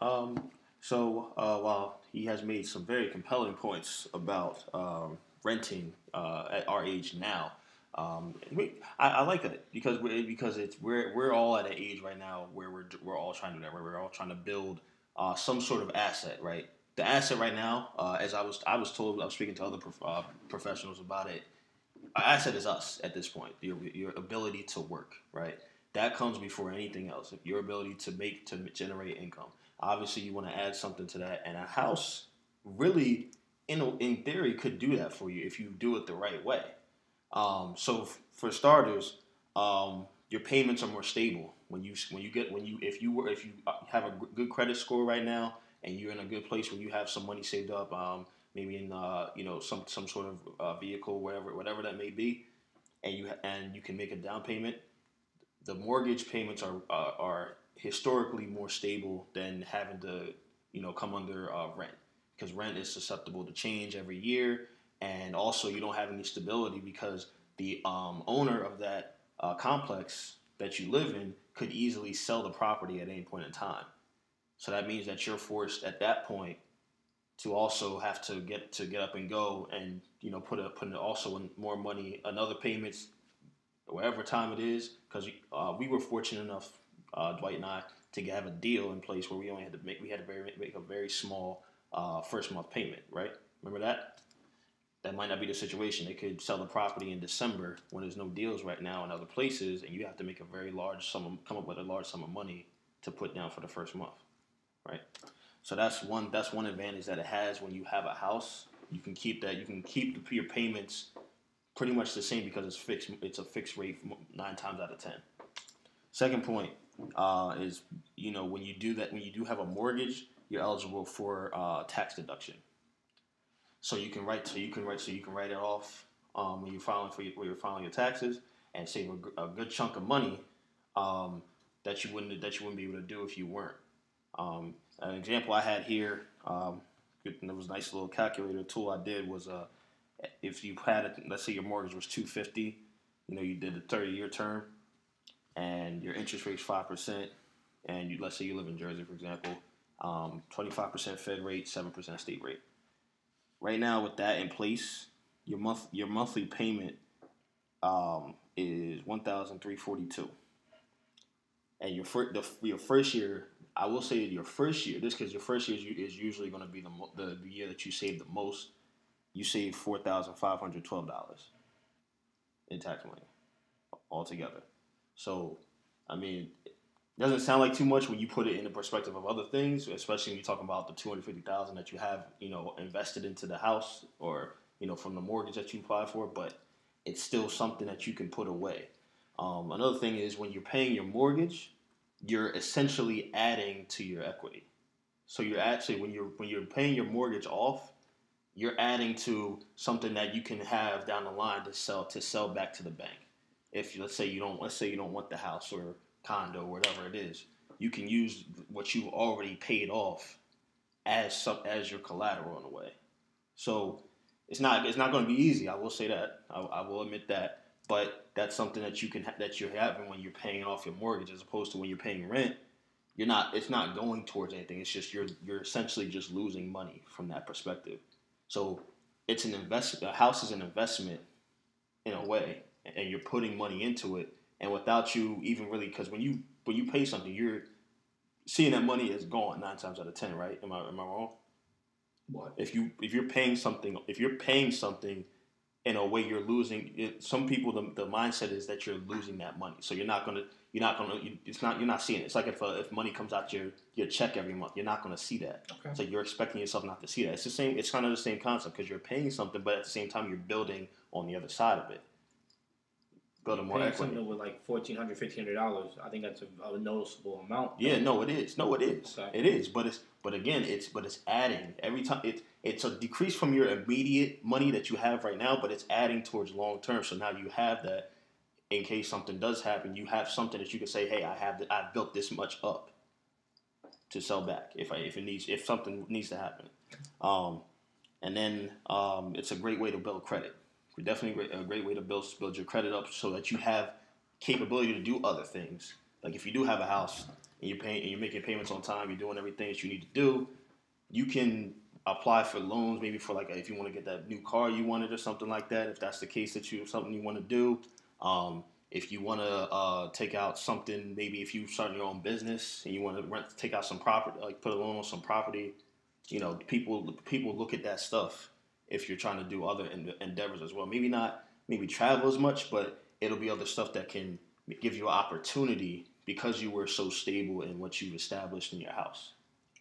um, so uh, while he has made some very compelling points about um, renting uh, at our age now, um, we, I, I, like that because we, because it's we're we're all at an age right now where we're we're all trying to do that. Where we're all trying to build uh, some sort of asset, right? The asset right now, uh, as I was I was told, I was speaking to other prof- uh, professionals about it. Our asset is us at this point. Your your ability to work, right? That comes before anything else. Your ability to make to generate income obviously you want to add something to that and a house really in, in theory could do that for you if you do it the right way. Um, so f- for starters um, your payments are more stable when you when you get when you if you were if you uh, have a good credit score right now and you're in a good place where you have some money saved up um, maybe in uh, you know some some sort of uh, vehicle whatever whatever that may be and you and you can make a down payment the mortgage payments are uh, are historically more stable than having to you know come under uh, rent. Because rent is susceptible to change every year and also you don't have any stability because the um, owner of that uh, complex that you live in could easily sell the property at any point in time. So that means that you're forced at that point to also have to get to get up and go and you know put a put also in more money another payments whatever time it is because uh, we were fortunate enough uh, Dwight and I, to have a deal in place where we only had to make we had to very, make a very small uh, first month payment, right? Remember that? That might not be the situation. They could sell the property in December when there's no deals right now in other places, and you have to make a very large sum, come up with a large sum of money to put down for the first month, right? So that's one that's one advantage that it has when you have a house. You can keep that. You can keep your payments pretty much the same because it's fixed. It's a fixed rate nine times out of ten. Second point, uh, is you know when you do that when you do have a mortgage, you're eligible for uh, tax deduction. So you can write so you can write so you can write it off um, when you're filing for your, when you're filing your taxes and save a, a good chunk of money um, that you wouldn't that you wouldn't be able to do if you weren't. Um, an example I had here, um, it was a nice little calculator tool I did was uh, if you had let's say your mortgage was two fifty, you know you did a thirty year term and your interest rate is five percent, and you let's say you live in Jersey, for example, um, twenty-five percent Fed rate, seven percent state rate. Right now, with that in place, your month your monthly payment um, is one thousand three forty-two, and your first your first year. I will say your first year, this because your first year is, is usually going to be the, the the year that you save the most. You save four thousand five hundred twelve dollars in tax money altogether. So, I mean, it doesn't sound like too much when you put it in the perspective of other things, especially when you're talking about the two hundred fifty thousand that you have, you know, invested into the house or you know from the mortgage that you apply for. But it's still something that you can put away. Um, another thing is when you're paying your mortgage, you're essentially adding to your equity. So you're actually when you're when you're paying your mortgage off, you're adding to something that you can have down the line to sell to sell back to the bank. If let's say you don't let's say you don't want the house or condo or whatever it is, you can use what you've already paid off as some as your collateral in a way. So it's not it's not going to be easy. I will say that. I, I will admit that. But that's something that you can that you're having when you're paying off your mortgage, as opposed to when you're paying rent. You're not. It's not going towards anything. It's just you're you're essentially just losing money from that perspective. So it's an investment. A house is an investment in a way, and you're putting money into it. And without you even really, because when you when you pay something, you're seeing that money is gone nine times out of ten, right? Am I am I wrong? What? If you if you're paying something, if you're paying something in a way, you're losing. It, some people, the, the mindset is that you're losing that money, so you're not gonna you're not gonna you, it's not you're not seeing it. It's like if uh, if money comes out your your check every month, you're not gonna see that. Okay. So you're expecting yourself not to see that. It's the same. It's kind of the same concept because you're paying something, but at the same time, you're building on the other side of it. Building more equity. something with like $1,400, $1,500, I think that's a, a noticeable amount. Yeah, no, it is. No, it is. Okay. It is. But it's but again, it's but it's adding every time. It's it's a decrease from your immediate money that you have right now, but it's adding towards long term. So now you have that in case something does happen. You have something that you can say, hey, I have th- I've built this much up to sell back if I if it needs if something needs to happen. Um, and then um, it's a great way to build credit. Definitely a great, way to build build your credit up so that you have capability to do other things. Like if you do have a house and you're paying and you're making payments on time, you're doing everything that you need to do, you can apply for loans maybe for like if you want to get that new car you wanted or something like that. If that's the case that you something you want to do, um, if you want to uh, take out something, maybe if you start your own business and you want to rent, take out some property, like put a loan on some property, you know, people people look at that stuff if you're trying to do other en- endeavors as well. Maybe not maybe travel as much, but it'll be other stuff that can give you an opportunity because you were so stable in what you've established in your house.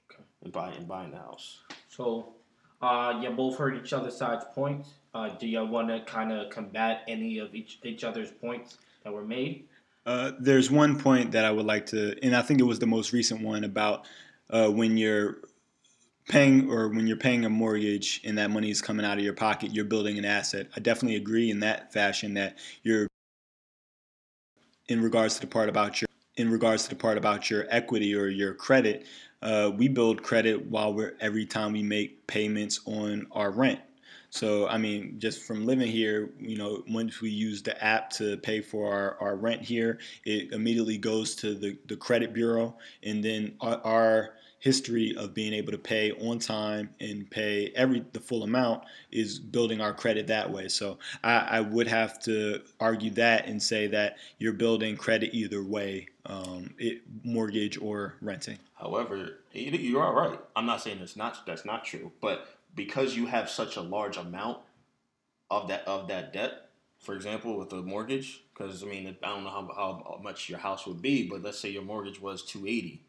Okay. And buying and buying the house. So, uh, you both heard each other's side's points. Uh, do you want to kind of combat any of each each other's points that were made? Uh, there's one point that I would like to, and I think it was the most recent one about uh, when you're paying or when you're paying a mortgage and that money is coming out of your pocket, you're building an asset. I definitely agree in that fashion that you're in regards to the part about your in regards to the part about your equity or your credit. Uh, we build credit while we're every time we make payments on our rent. So, I mean, just from living here, you know, once we use the app to pay for our, our rent here, it immediately goes to the, the credit bureau. And then our, our history of being able to pay on time and pay every the full amount is building our credit that way. So I, I would have to argue that and say that you're building credit either way, um, it, mortgage or renting. However, you are right. I'm not saying it's not that's not true, but because you have such a large amount of that of that debt, for example, with a mortgage, because I mean I don't know how, how much your house would be, but let's say your mortgage was 280.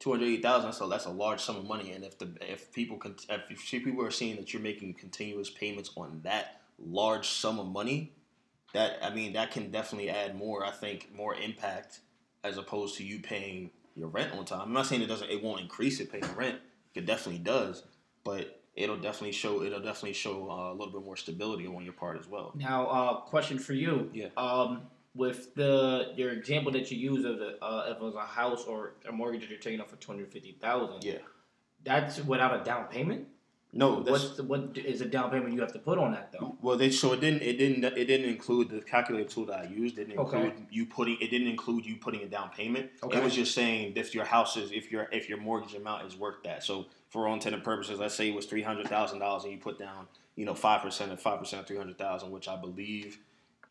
280,000 so that's a large sum of money and if the if people can if people are seeing that you're making continuous payments on that large sum of money that I mean that can definitely add more I think more impact as opposed to you paying your rent on time. I'm not saying it doesn't it won't increase it paying rent. It definitely does, but it'll definitely show it'll definitely show uh, a little bit more stability on your part as well. Now, uh, question for you. Yeah. Um, with the your example that you use of the uh, if it was a house or a mortgage that you're taking out for two hundred fifty thousand. Yeah. That's without a down payment. No, that's What's the, what is a down payment you have to put on that though? well. They so it didn't it didn't it didn't include the calculator tool that I used. It didn't Okay. include you putting it didn't include you putting a down payment. Okay. It was just saying if your house is if your if your mortgage amount is worth that. So for all intended purposes, let's say it was three hundred thousand dollars and you put down you know five percent of five percent of three hundred thousand, which I believe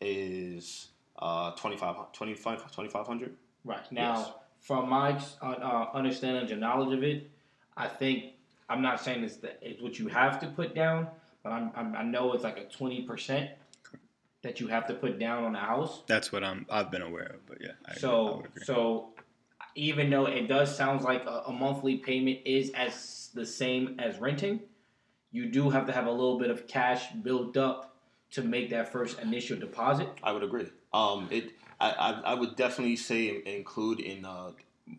is uh 25 25 2500 Right now, Yes. from my uh, uh, understanding and knowledge of it, I think I'm not saying it's, the, it's what you have to put down, but I'm, I'm I know it's like a twenty percent that you have to put down on a house. That's what I'm I've been aware of, but yeah. I, I So would agree. so even though it does sound like a, a monthly payment is as the same as renting, you do have to have a little bit of cash built up to make that first initial deposit. I would agree. Um, it I, I, would definitely say include in uh,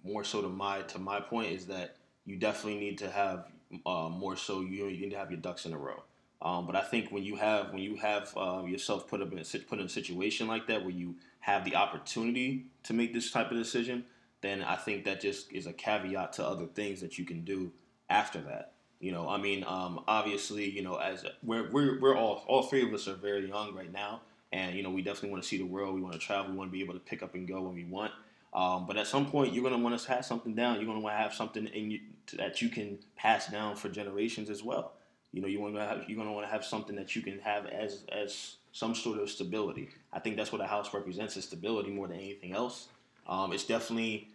more so to my to my point is that you definitely need to have uh, more so you, you need to have your ducks in a row. Um, but I think when you have when you have uh, yourself put up in a, put in a situation like that where you have the opportunity to make this type of decision, then I think that just is a caveat to other things that you can do after that. You know, I mean, um, obviously, you know, as we're, we're we're all all three of us are very young right now, and you know, we definitely want to see the world. We want to travel. We want to be able to pick up and go when we want. Um, but at some point, you're gonna want to have something down. You're gonna want to have something in you that you can pass down for generations as well. You know, you want to have you're gonna want to have something that you can have as as some sort of stability. I think that's what a house represents is stability more than anything else. Um, it's definitely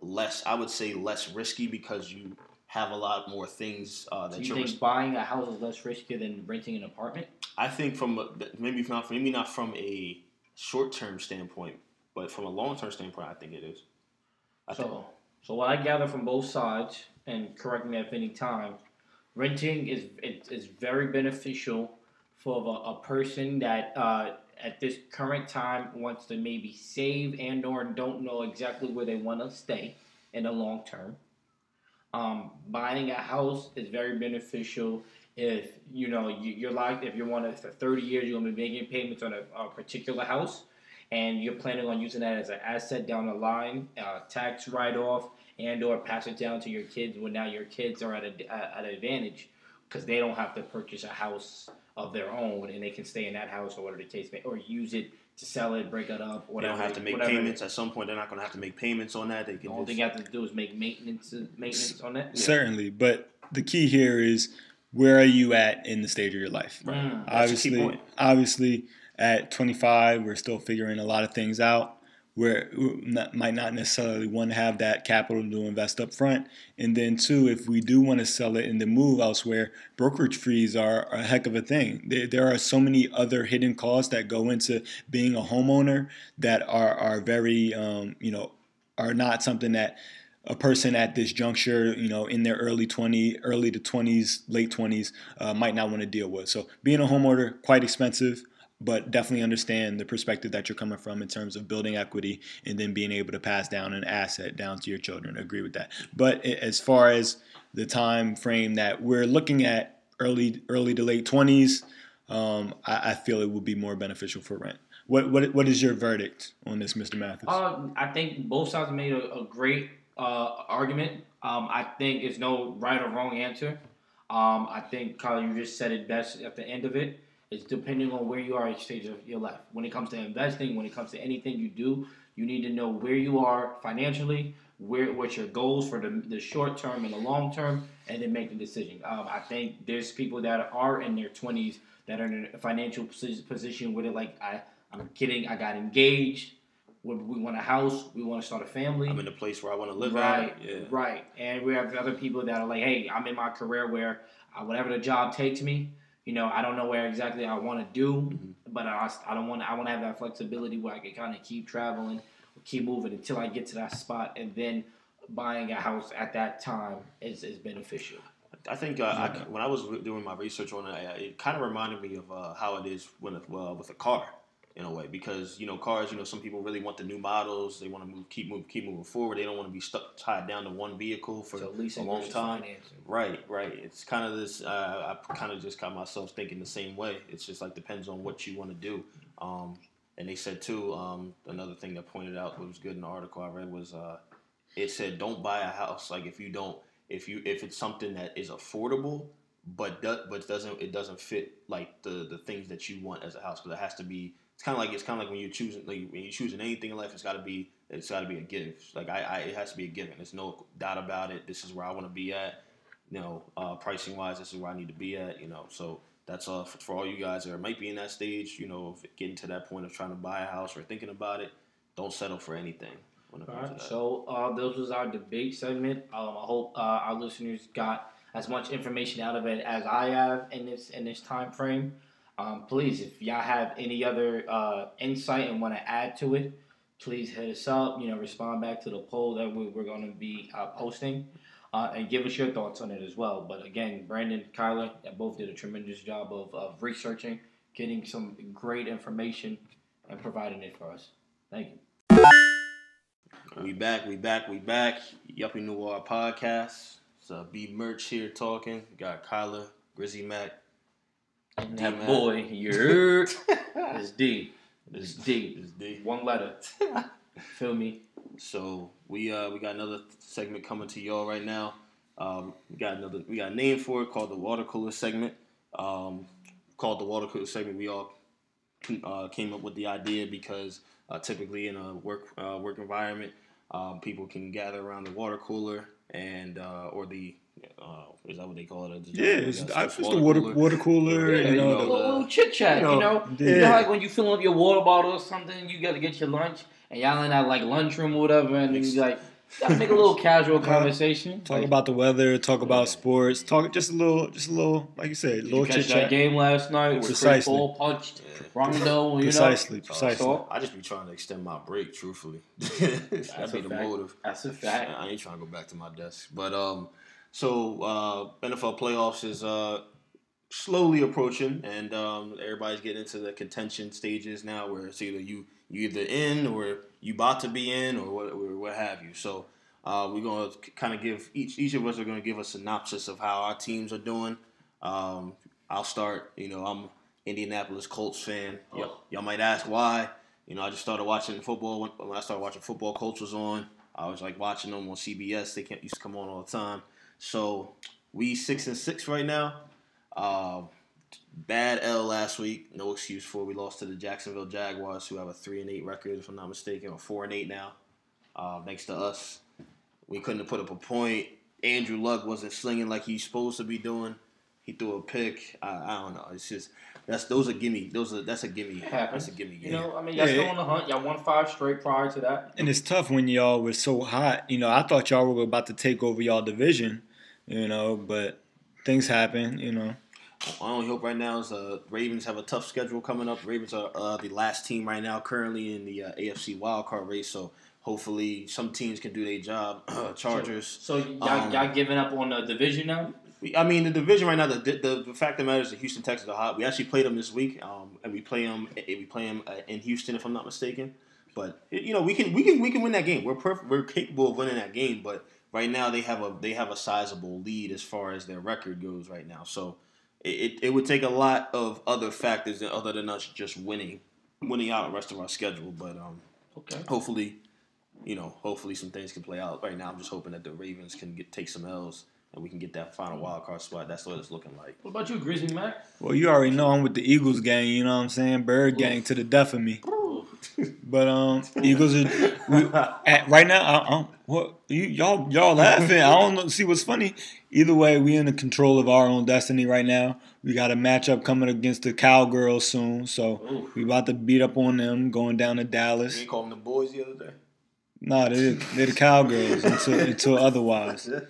less, I would say, less risky because you have a lot more things uh, that Do you you're. think buying a house is less risky than renting an apartment? I think from a, maybe not maybe not from a short term standpoint, but from a long term standpoint, I think it is. I think, So, so what I gather from both sides, and correct me at any time, renting is it, is very beneficial for a, a person that uh, at this current time wants to maybe save and or don't know exactly where they want to stay in the long term. Um, buying a house is very beneficial if you know you, you're like if you're one of for 30 years you're gonna be making payments on a, a particular house and you're planning on using that as an asset down the line, uh, tax write-off, and or pass it down to your kids when now your kids are at a at an advantage because they don't have to purchase a house of their own and they can stay in that house or whatever the case may, or use it to sell it, break it up, or they don't have to make whatever. payments at some point. They're not going to have to make payments on that. They The can only just, thing you have to do is make maintenance maintenance on that. Certainly, but the key here is where are you at in the stage of your life? Right. Mm. That's the key obviously, point. obviously, at 25, we're still figuring a lot of things out. Where not, might not necessarily to have that capital to invest up front, and then two, if we do want to sell it and then move elsewhere, brokerage fees are a heck of a thing. There, there are so many other hidden costs that go into being a homeowner that are are very, um, you know, are not something that a person at this juncture, you know, in their early 20, early to 20s, late 20s, uh, might not want to deal with. So being a homeowner, quite expensive, but definitely understand the perspective that you're coming from in terms of building equity and then being able to pass down an asset down to your children. Agree with that. But as far as the time frame that we're looking at, early, early to late 20s, um, I, I feel it would be more beneficial for rent. What, what, what is your verdict on this, Mr. Mathis? Uh, I think both sides made a, a great uh, argument. Um, I think it's no right or wrong answer. Um, I think Kyle, you just said it best at the end of it. It's depending on where you are at stage of your life. When it comes to investing, when it comes to anything you do, you need to know where you are financially, where what your goals for the, the short term and the long term, and then make the decision. Um, I think there's people that are in their 20s that are in a financial position where they're like, I, I'm kidding, I got engaged. We, we want a house. We want to start a family. I'm in a place where I want to live right. Yeah. right. And we have other people that are like, hey, I'm in my career where uh, whatever the job takes me, you know, I don't know where exactly I want to do, Mhm. but I, I don't want I want to have that flexibility where I can kind of keep traveling, keep moving until I get to that spot, and then buying a house at that time is, is beneficial. I think uh, I, when I was doing my research on it, it kind of reminded me of uh, how it is when a, uh, with a car, in a way, because you know cars, you know, some people really want the new models. They want to move, keep move, keep moving forward. They don't want to be stuck tied down to one vehicle for So a long time. financing. Right, right. It's kind of this. Uh, I kind of just got myself thinking the same way. It's just like depends on what you want to do. Um, and they said too. Um, another thing that pointed out was good in the article I read was uh, it said don't buy a house like if you don't if you if it's something that is affordable but do, but doesn't it doesn't fit like the the things that you want as a house because it has to be. It's kind of like it's kind of like when you're choosing like when you're choosing anything in life. It's got to be it's got to be a give. Like I, I it has to be a given. There's no doubt about it. This is where I want to be at you know, uh, pricing wise, this is where I need to be at, you know. So that's uh, for, for all you guys that might be in that stage, you know, of getting to that point of trying to buy a house or thinking about it. Don't settle for anything All right, so uh, those was our debate segment. Um, I hope uh, our listeners got as much information out of it as I have in this in this time frame. Um, please, if y'all have any other uh, insight and want to add to it, please hit us up. You know, respond back to the poll that we, we're going to be uh, posting, uh, and give us your thoughts on it as well. But again, Brandon, Kyler, both did a tremendous job of, of researching, getting some great information, and providing it for us. Thank you. we back, we back, we back. Yuppie Noir podcast. It's uh, B Merch here talking. We got Kyler, Grizzy Mac. And D, that boy, you're it's [laughs] D. It's D. It's D. One letter. [laughs] Feel me? So we uh we got another segment coming to y'all right now. Um, we got another we got a name for it called the water cooler segment. Um, called the water cooler segment. We all uh, came up with the idea because uh, typically in a work uh, work environment, um, people can gather around the water cooler and uh, or the uh, is that what they call it? Yeah, it's, I, it's the water water cooler. Yeah, you know, you A know, the- little, little chit chat, you you know, know. You yeah. know, like when you fill up your water bottle or something, you got to get your lunch, and y'all in that like lunchroom or whatever, and then you like gotta make a little [laughs] casual conversation. talk Like, about the weather, talk about sports, talk just a little, just a little, like you said, a Did little catch chit that chat. game last night where Chris Precisely. Paul punched Yeah. Rondo? You Precisely, know, precisely. So, I just be trying to extend my break, truthfully. [laughs] That's That'd be the fact. motive. that's a fact. I ain't trying to go back to my desk. But um, so uh, NFL playoffs is uh slowly approaching, and um, everybody's getting into the contention stages now, where it's either you you either in or you about to be in or what or what have you. So. Uh, we're gonna kind of give each each of us are gonna give a synopsis of how our teams are doing. Um, I'll start. You know, I'm Indianapolis Colts fan. Y- Oh. y'all might ask why. You know, I just started watching football when, when I started watching football. Colts was on. I was like watching them on CBS. They can't used to come on all the time. So we six and six right now. Uh, bad L last week. No excuse for it. we lost to the Jacksonville Jaguars, who have a three and eight record, if I'm not mistaken, or four and eight now. Uh, thanks to us, we couldn't have put up a point. Andrew Luck wasn't slinging like he's supposed to be doing. He threw a pick. I, I don't know. It's just that's those are gimme. Those are that's a gimme. That's a gimme You game. know, I mean, y'all Yeah. still on the hunt. Y'all won five straight prior to that. And it's tough when y'all were so hot. You know, I thought y'all were about to take over y'all division. You know, but things happen. You know, My only hope right now is uh, Ravens have a tough schedule coming up. Ravens are uh, the last team right now currently in the uh, AFC wildcard race. So hopefully some teams can do their job. [clears throat] Chargers. So y'all, Um, y'all giving up on the division now? I mean, the division right now. The, the the fact of the matter is, the Houston Texans are hot. We actually played them this week, um, and we play them. We play them uh, in Houston, if I'm not mistaken. But you know, we can we can we can win that game. We're perf- we're capable of winning that game. But right now, they have a they have a sizable lead as far as their record goes right now. So it, it, it would take a lot of other factors other than us just winning winning out the rest of our schedule. But um, Okay. hopefully, you know, hopefully some things can play out. Right now, I'm just hoping that the Ravens can get take some L's and we can get that final wild card spot. That's what it's looking like. What about you, Grizzly Mac? well, you already know I'm with the Eagles gang. You know what I'm saying? Bird gang to the death of me. But um, Eagles are we, at, right now. I, I, what you y'all y'all laughing? I don't know, see what's funny. Either way, we in the control of our own destiny right now. We got a matchup coming against the Cowgirls soon, so Oof. we about to beat up on them. Going down to Dallas. ain't call them the boys the other day. Nah, they're, they're the Cowgirls until until otherwise. [laughs]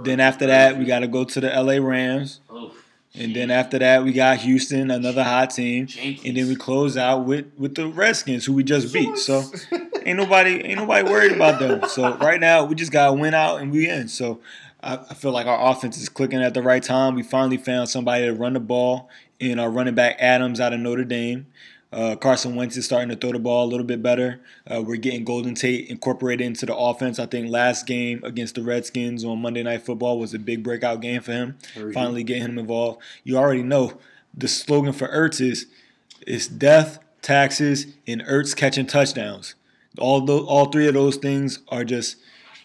Then after that, we got to go to the LA Rams, Oof. And then after that, we got Houston, another hot team, and then we close out with with the Redskins, who we just beat. So [laughs] ain't nobody ain't nobody worried about them. So right now, we just gotta win out and we in. So I, I feel like our offense is clicking at the right time. We finally found somebody to run the ball in our running back Adams out of Notre Dame. Uh, Carson Wentz is starting to throw the ball a little bit better. Uh, we're getting Golden Tate incorporated into the offense. I think last game against the Redskins on Monday Night Football was a big breakout game for him. Finally getting him involved. You already know the slogan for Ertz is it's death, taxes, and Ertz catching touchdowns. All those, all three of those things are just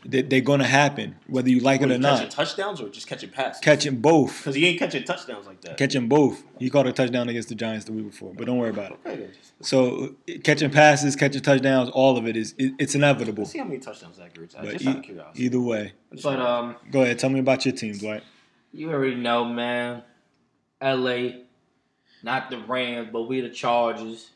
they, they're going to happen whether you like it or catching not. touchdowns or just catching passes? Catching both, Because he ain't catching touchdowns like that. catching both. He caught a touchdown against the Giants the week before, but don't worry about it. Okay, then. So catching passes, catching touchdowns, all of it is it, it's inevitable. Let's see how many touchdowns that gets. But Just e- out of curiosity. either way, But um, go ahead. Tell me about your team, Dwight. you already know, man. L.A. Not the Rams, but we the Chargers.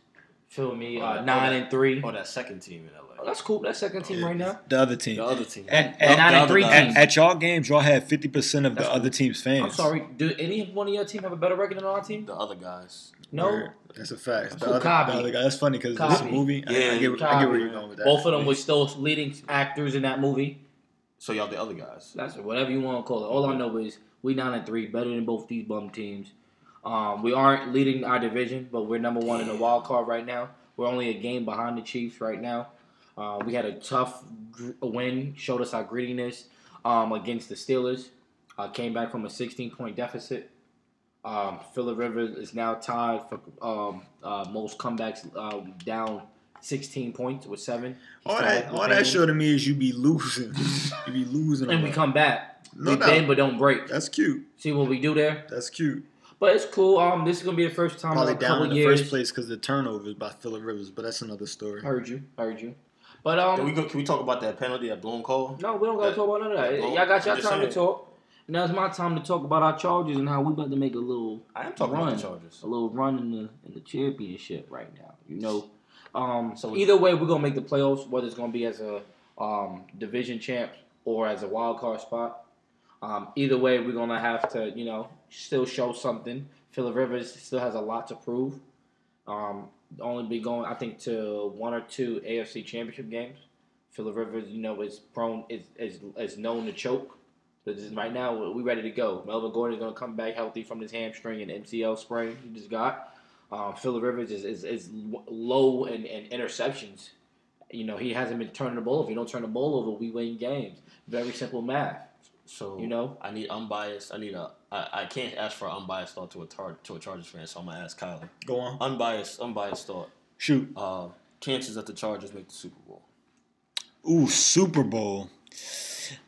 Feel me? Oh, Uh, that- nine oh, and three. Or that second team in LA. Oh, that's cool. That second team right now. The other team. the other team. At, The- at, the nine and three guys. teams. at, at y'all games, y'all had fifty percent of the That's other team's fans. I'm sorry. Do any one of your team have a better record than our team? The other guys. No. Word. That's a fact. The Who other, the other guy. That's funny because it's a Cobby. movie. I, I, Yeah, get, I get where you're going with that. Both of them were still leading actors in that movie. So y'all the other guys. That's it. whatever you want to call it. All I know is we nine and three, better than both these bum teams. Um, we aren't leading our division, but we're number one in the wild card right now. We're only a game behind the Chiefs right now. Uh, we had a tough gr- win, showed us our grittiness um, against the Steelers. uh, came back from a 16 point deficit. Um, Philip Rivers is now tied for um, uh, most comebacks uh, down 16 points with seven. He's All that, all that show to me is you be losing. [laughs] you be losing. And we come back. No we doubt. bend but don't break. That's cute. See what we do there? That's cute. But it's cool. Um, this is gonna be the first time Probably in a down couple in the years. first place because of the turnovers by Philip Rivers, but that's another story. Heard you, heard you. But um, Can we go? Can we talk about that penalty at blown call? No, we don't gotta That- talk about none of that. well, Y'all got your I'm just time to talk. Now it's my time to talk about our charges and how we about to make a little I am talking run, about the Chargers. a little run in the in the championship right now. You know, um, So- either way, we're gonna make the playoffs. Whether it's gonna be as a um, division champ or as a wild card spot. Um, either way, we're gonna have to, you know, still show something. Philip Rivers still has a lot to prove. Um, only be going, I think, to one or two AFC Championship games. Philip Rivers, you know, is prone is is, is known to choke. But this is right now, we ready to go. Melvin Gordon is gonna come back healthy from his hamstring and MCL sprain he just got. Um, Philip Rivers is, is, is low in, in interceptions. You know, he hasn't been turning the ball. If you don't turn the ball over, we win games. Very simple math. So You know? I need unbiased. I need a. I, I can't ask for an unbiased thought to a tar, to a Chargers fan, so I'm gonna ask Kyler. Go on. Unbiased, unbiased thought. Shoot. Uh, chances that the Chargers make the Super Bowl. Ooh, Super Bowl.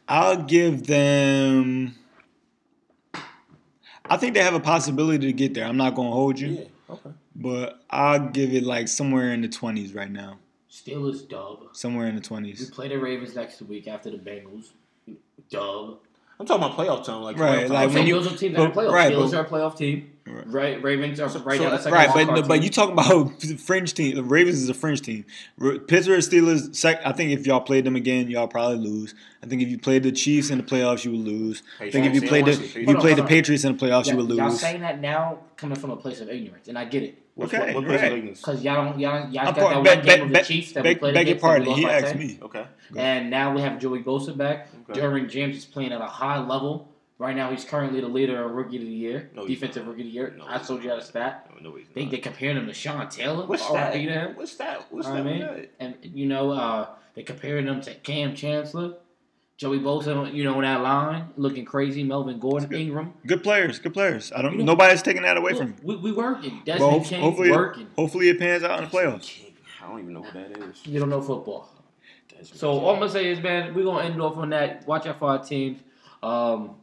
I'll give them. I think they have a possibility to get there. I'm not gonna hold you, Yeah. Okay. but I'll give it like somewhere in the 20s right now. Steelers dub. Somewhere in the twenties. We play the Ravens next week after the Bengals. Dub. I'm talking about playoff time, like Right, playoff like time. when you- those are teams that are but- playoffs. right, Steelers but- are a playoff team. Right. Right, Ravens are So- right so now the second Right, but card but you talk about the [laughs] fringe team. The Ravens is a fringe team. R- Pittsburgh Steelers. Sec, I think if y'all played them again, y'all probably lose. I think if you played the Chiefs in the playoffs, you would lose. I think if you played the if you played the. Patriots in the playoffs, you Yeah, would y'all lose. saying that now coming from a place of ignorance, and I get it. What's- Okay, what, what place right. of ignorance? Because y'all don't, y'all, y'all got part- that one beg- game of the beg- Chiefs that we played beg your against. that we pardon. He asked 10. me. Okay. And now we have Joey Bosa back. Okay. Derwin James is playing at a high level. Right now, he's currently the leader of Rookie of the Year, No, Defensive. Rookie of the Year. No, I he's told you that stat. No, no, he's They not. they comparing him to Sean Taylor. What's that? to him. What's that? What's I that? mean, and you know, uh, they comparing them to Kam Chancellor, Joey Bosa. You know, on that line, looking crazy. Melvin Gordon, good. Ingram. Good players, good players. I don't. You know- nobody's taking that away from. We, we working. Well, Desmond hope- King hopefully, working. hopefully it pans out in the playoffs. King. I don't even know who that is. You don't know football. Desmond So King. all I'm gonna say is, man, we're gonna end it off on that. Watch out for our teams. Um,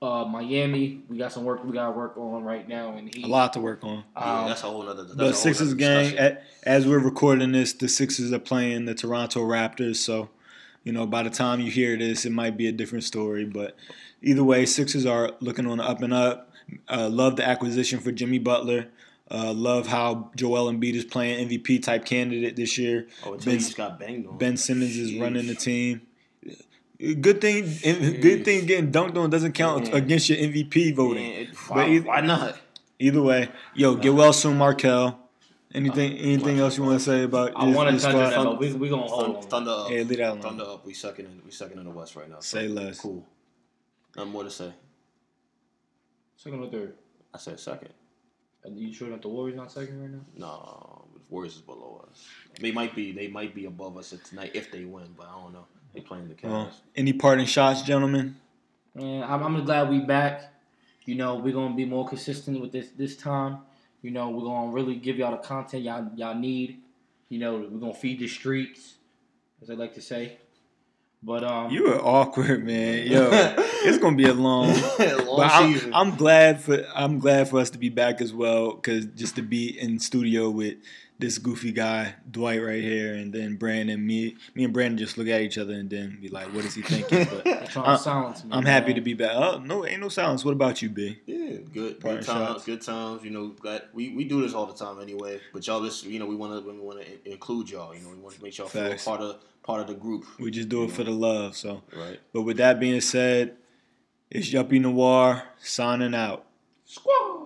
uh, Miami, we got some work we gotta work on right now, and he. A lot to work on. yeah, Um, that's a whole other. That's The Sixers nother gang, as we're recording this, the Sixers are playing the Toronto Raptors. So, you know, by the time you hear this, it might be a different story. But either way, Sixers are looking on the up and up. Uh, love the acquisition for Jimmy Butler. Uh, love how Joel Embiid is playing MVP type candidate this year. Oh, Ben- just got banged on. Ben Simmons is running the team. Good thing, good thing getting dunked on doesn't count Yeah. against your MVP voting. Man, why, either- why not? Either way, yo, get well soon, Markelle. Anything, uh, anything else you want to say about? I want to this touch on that, but we we gonna hold Thunder, on. Thunder up. Hey, leave that alone. Thunder up. We second in we second in the West right now. Say less. Cool. Nothing more to say. Second or third? I said second. Are you sure that the Warriors not second right now? No, the Warriors is below us. They might be. They might be above us tonight if they win, but I don't know. They playing the Cavs. Well, any parting shots, gentlemen? And I'm, I'm glad we back. You know, we're gonna be more consistent with this this time. You know, we're gonna really give y'all the content y'all y'all need. You know, we're gonna feed the streets, as I like to say. But um, You are awkward, man. Yo, [laughs] it's gonna be a long. Long But I'm, season. I'm glad for I'm glad for us to be back as well, cause just to be in studio with this goofy guy Dwight right here, and then Brandon, me, me and Brandon just look at each other and then be like, "What is he thinking?" But they're [laughs] trying to silence me. I'm happy man. to be back. Oh no, ain't no silence. What about you, B? Yeah, good, Parting good times, shots. good times. You know, glad we, we do this all the time anyway. But y'all, just you know, we want to we want to include y'all. You know, we want to make y'all Facts. feel part of part of the group. We just do it for the love. So, Right. but with that being said, it's Yuppie Noir signing out. Squad.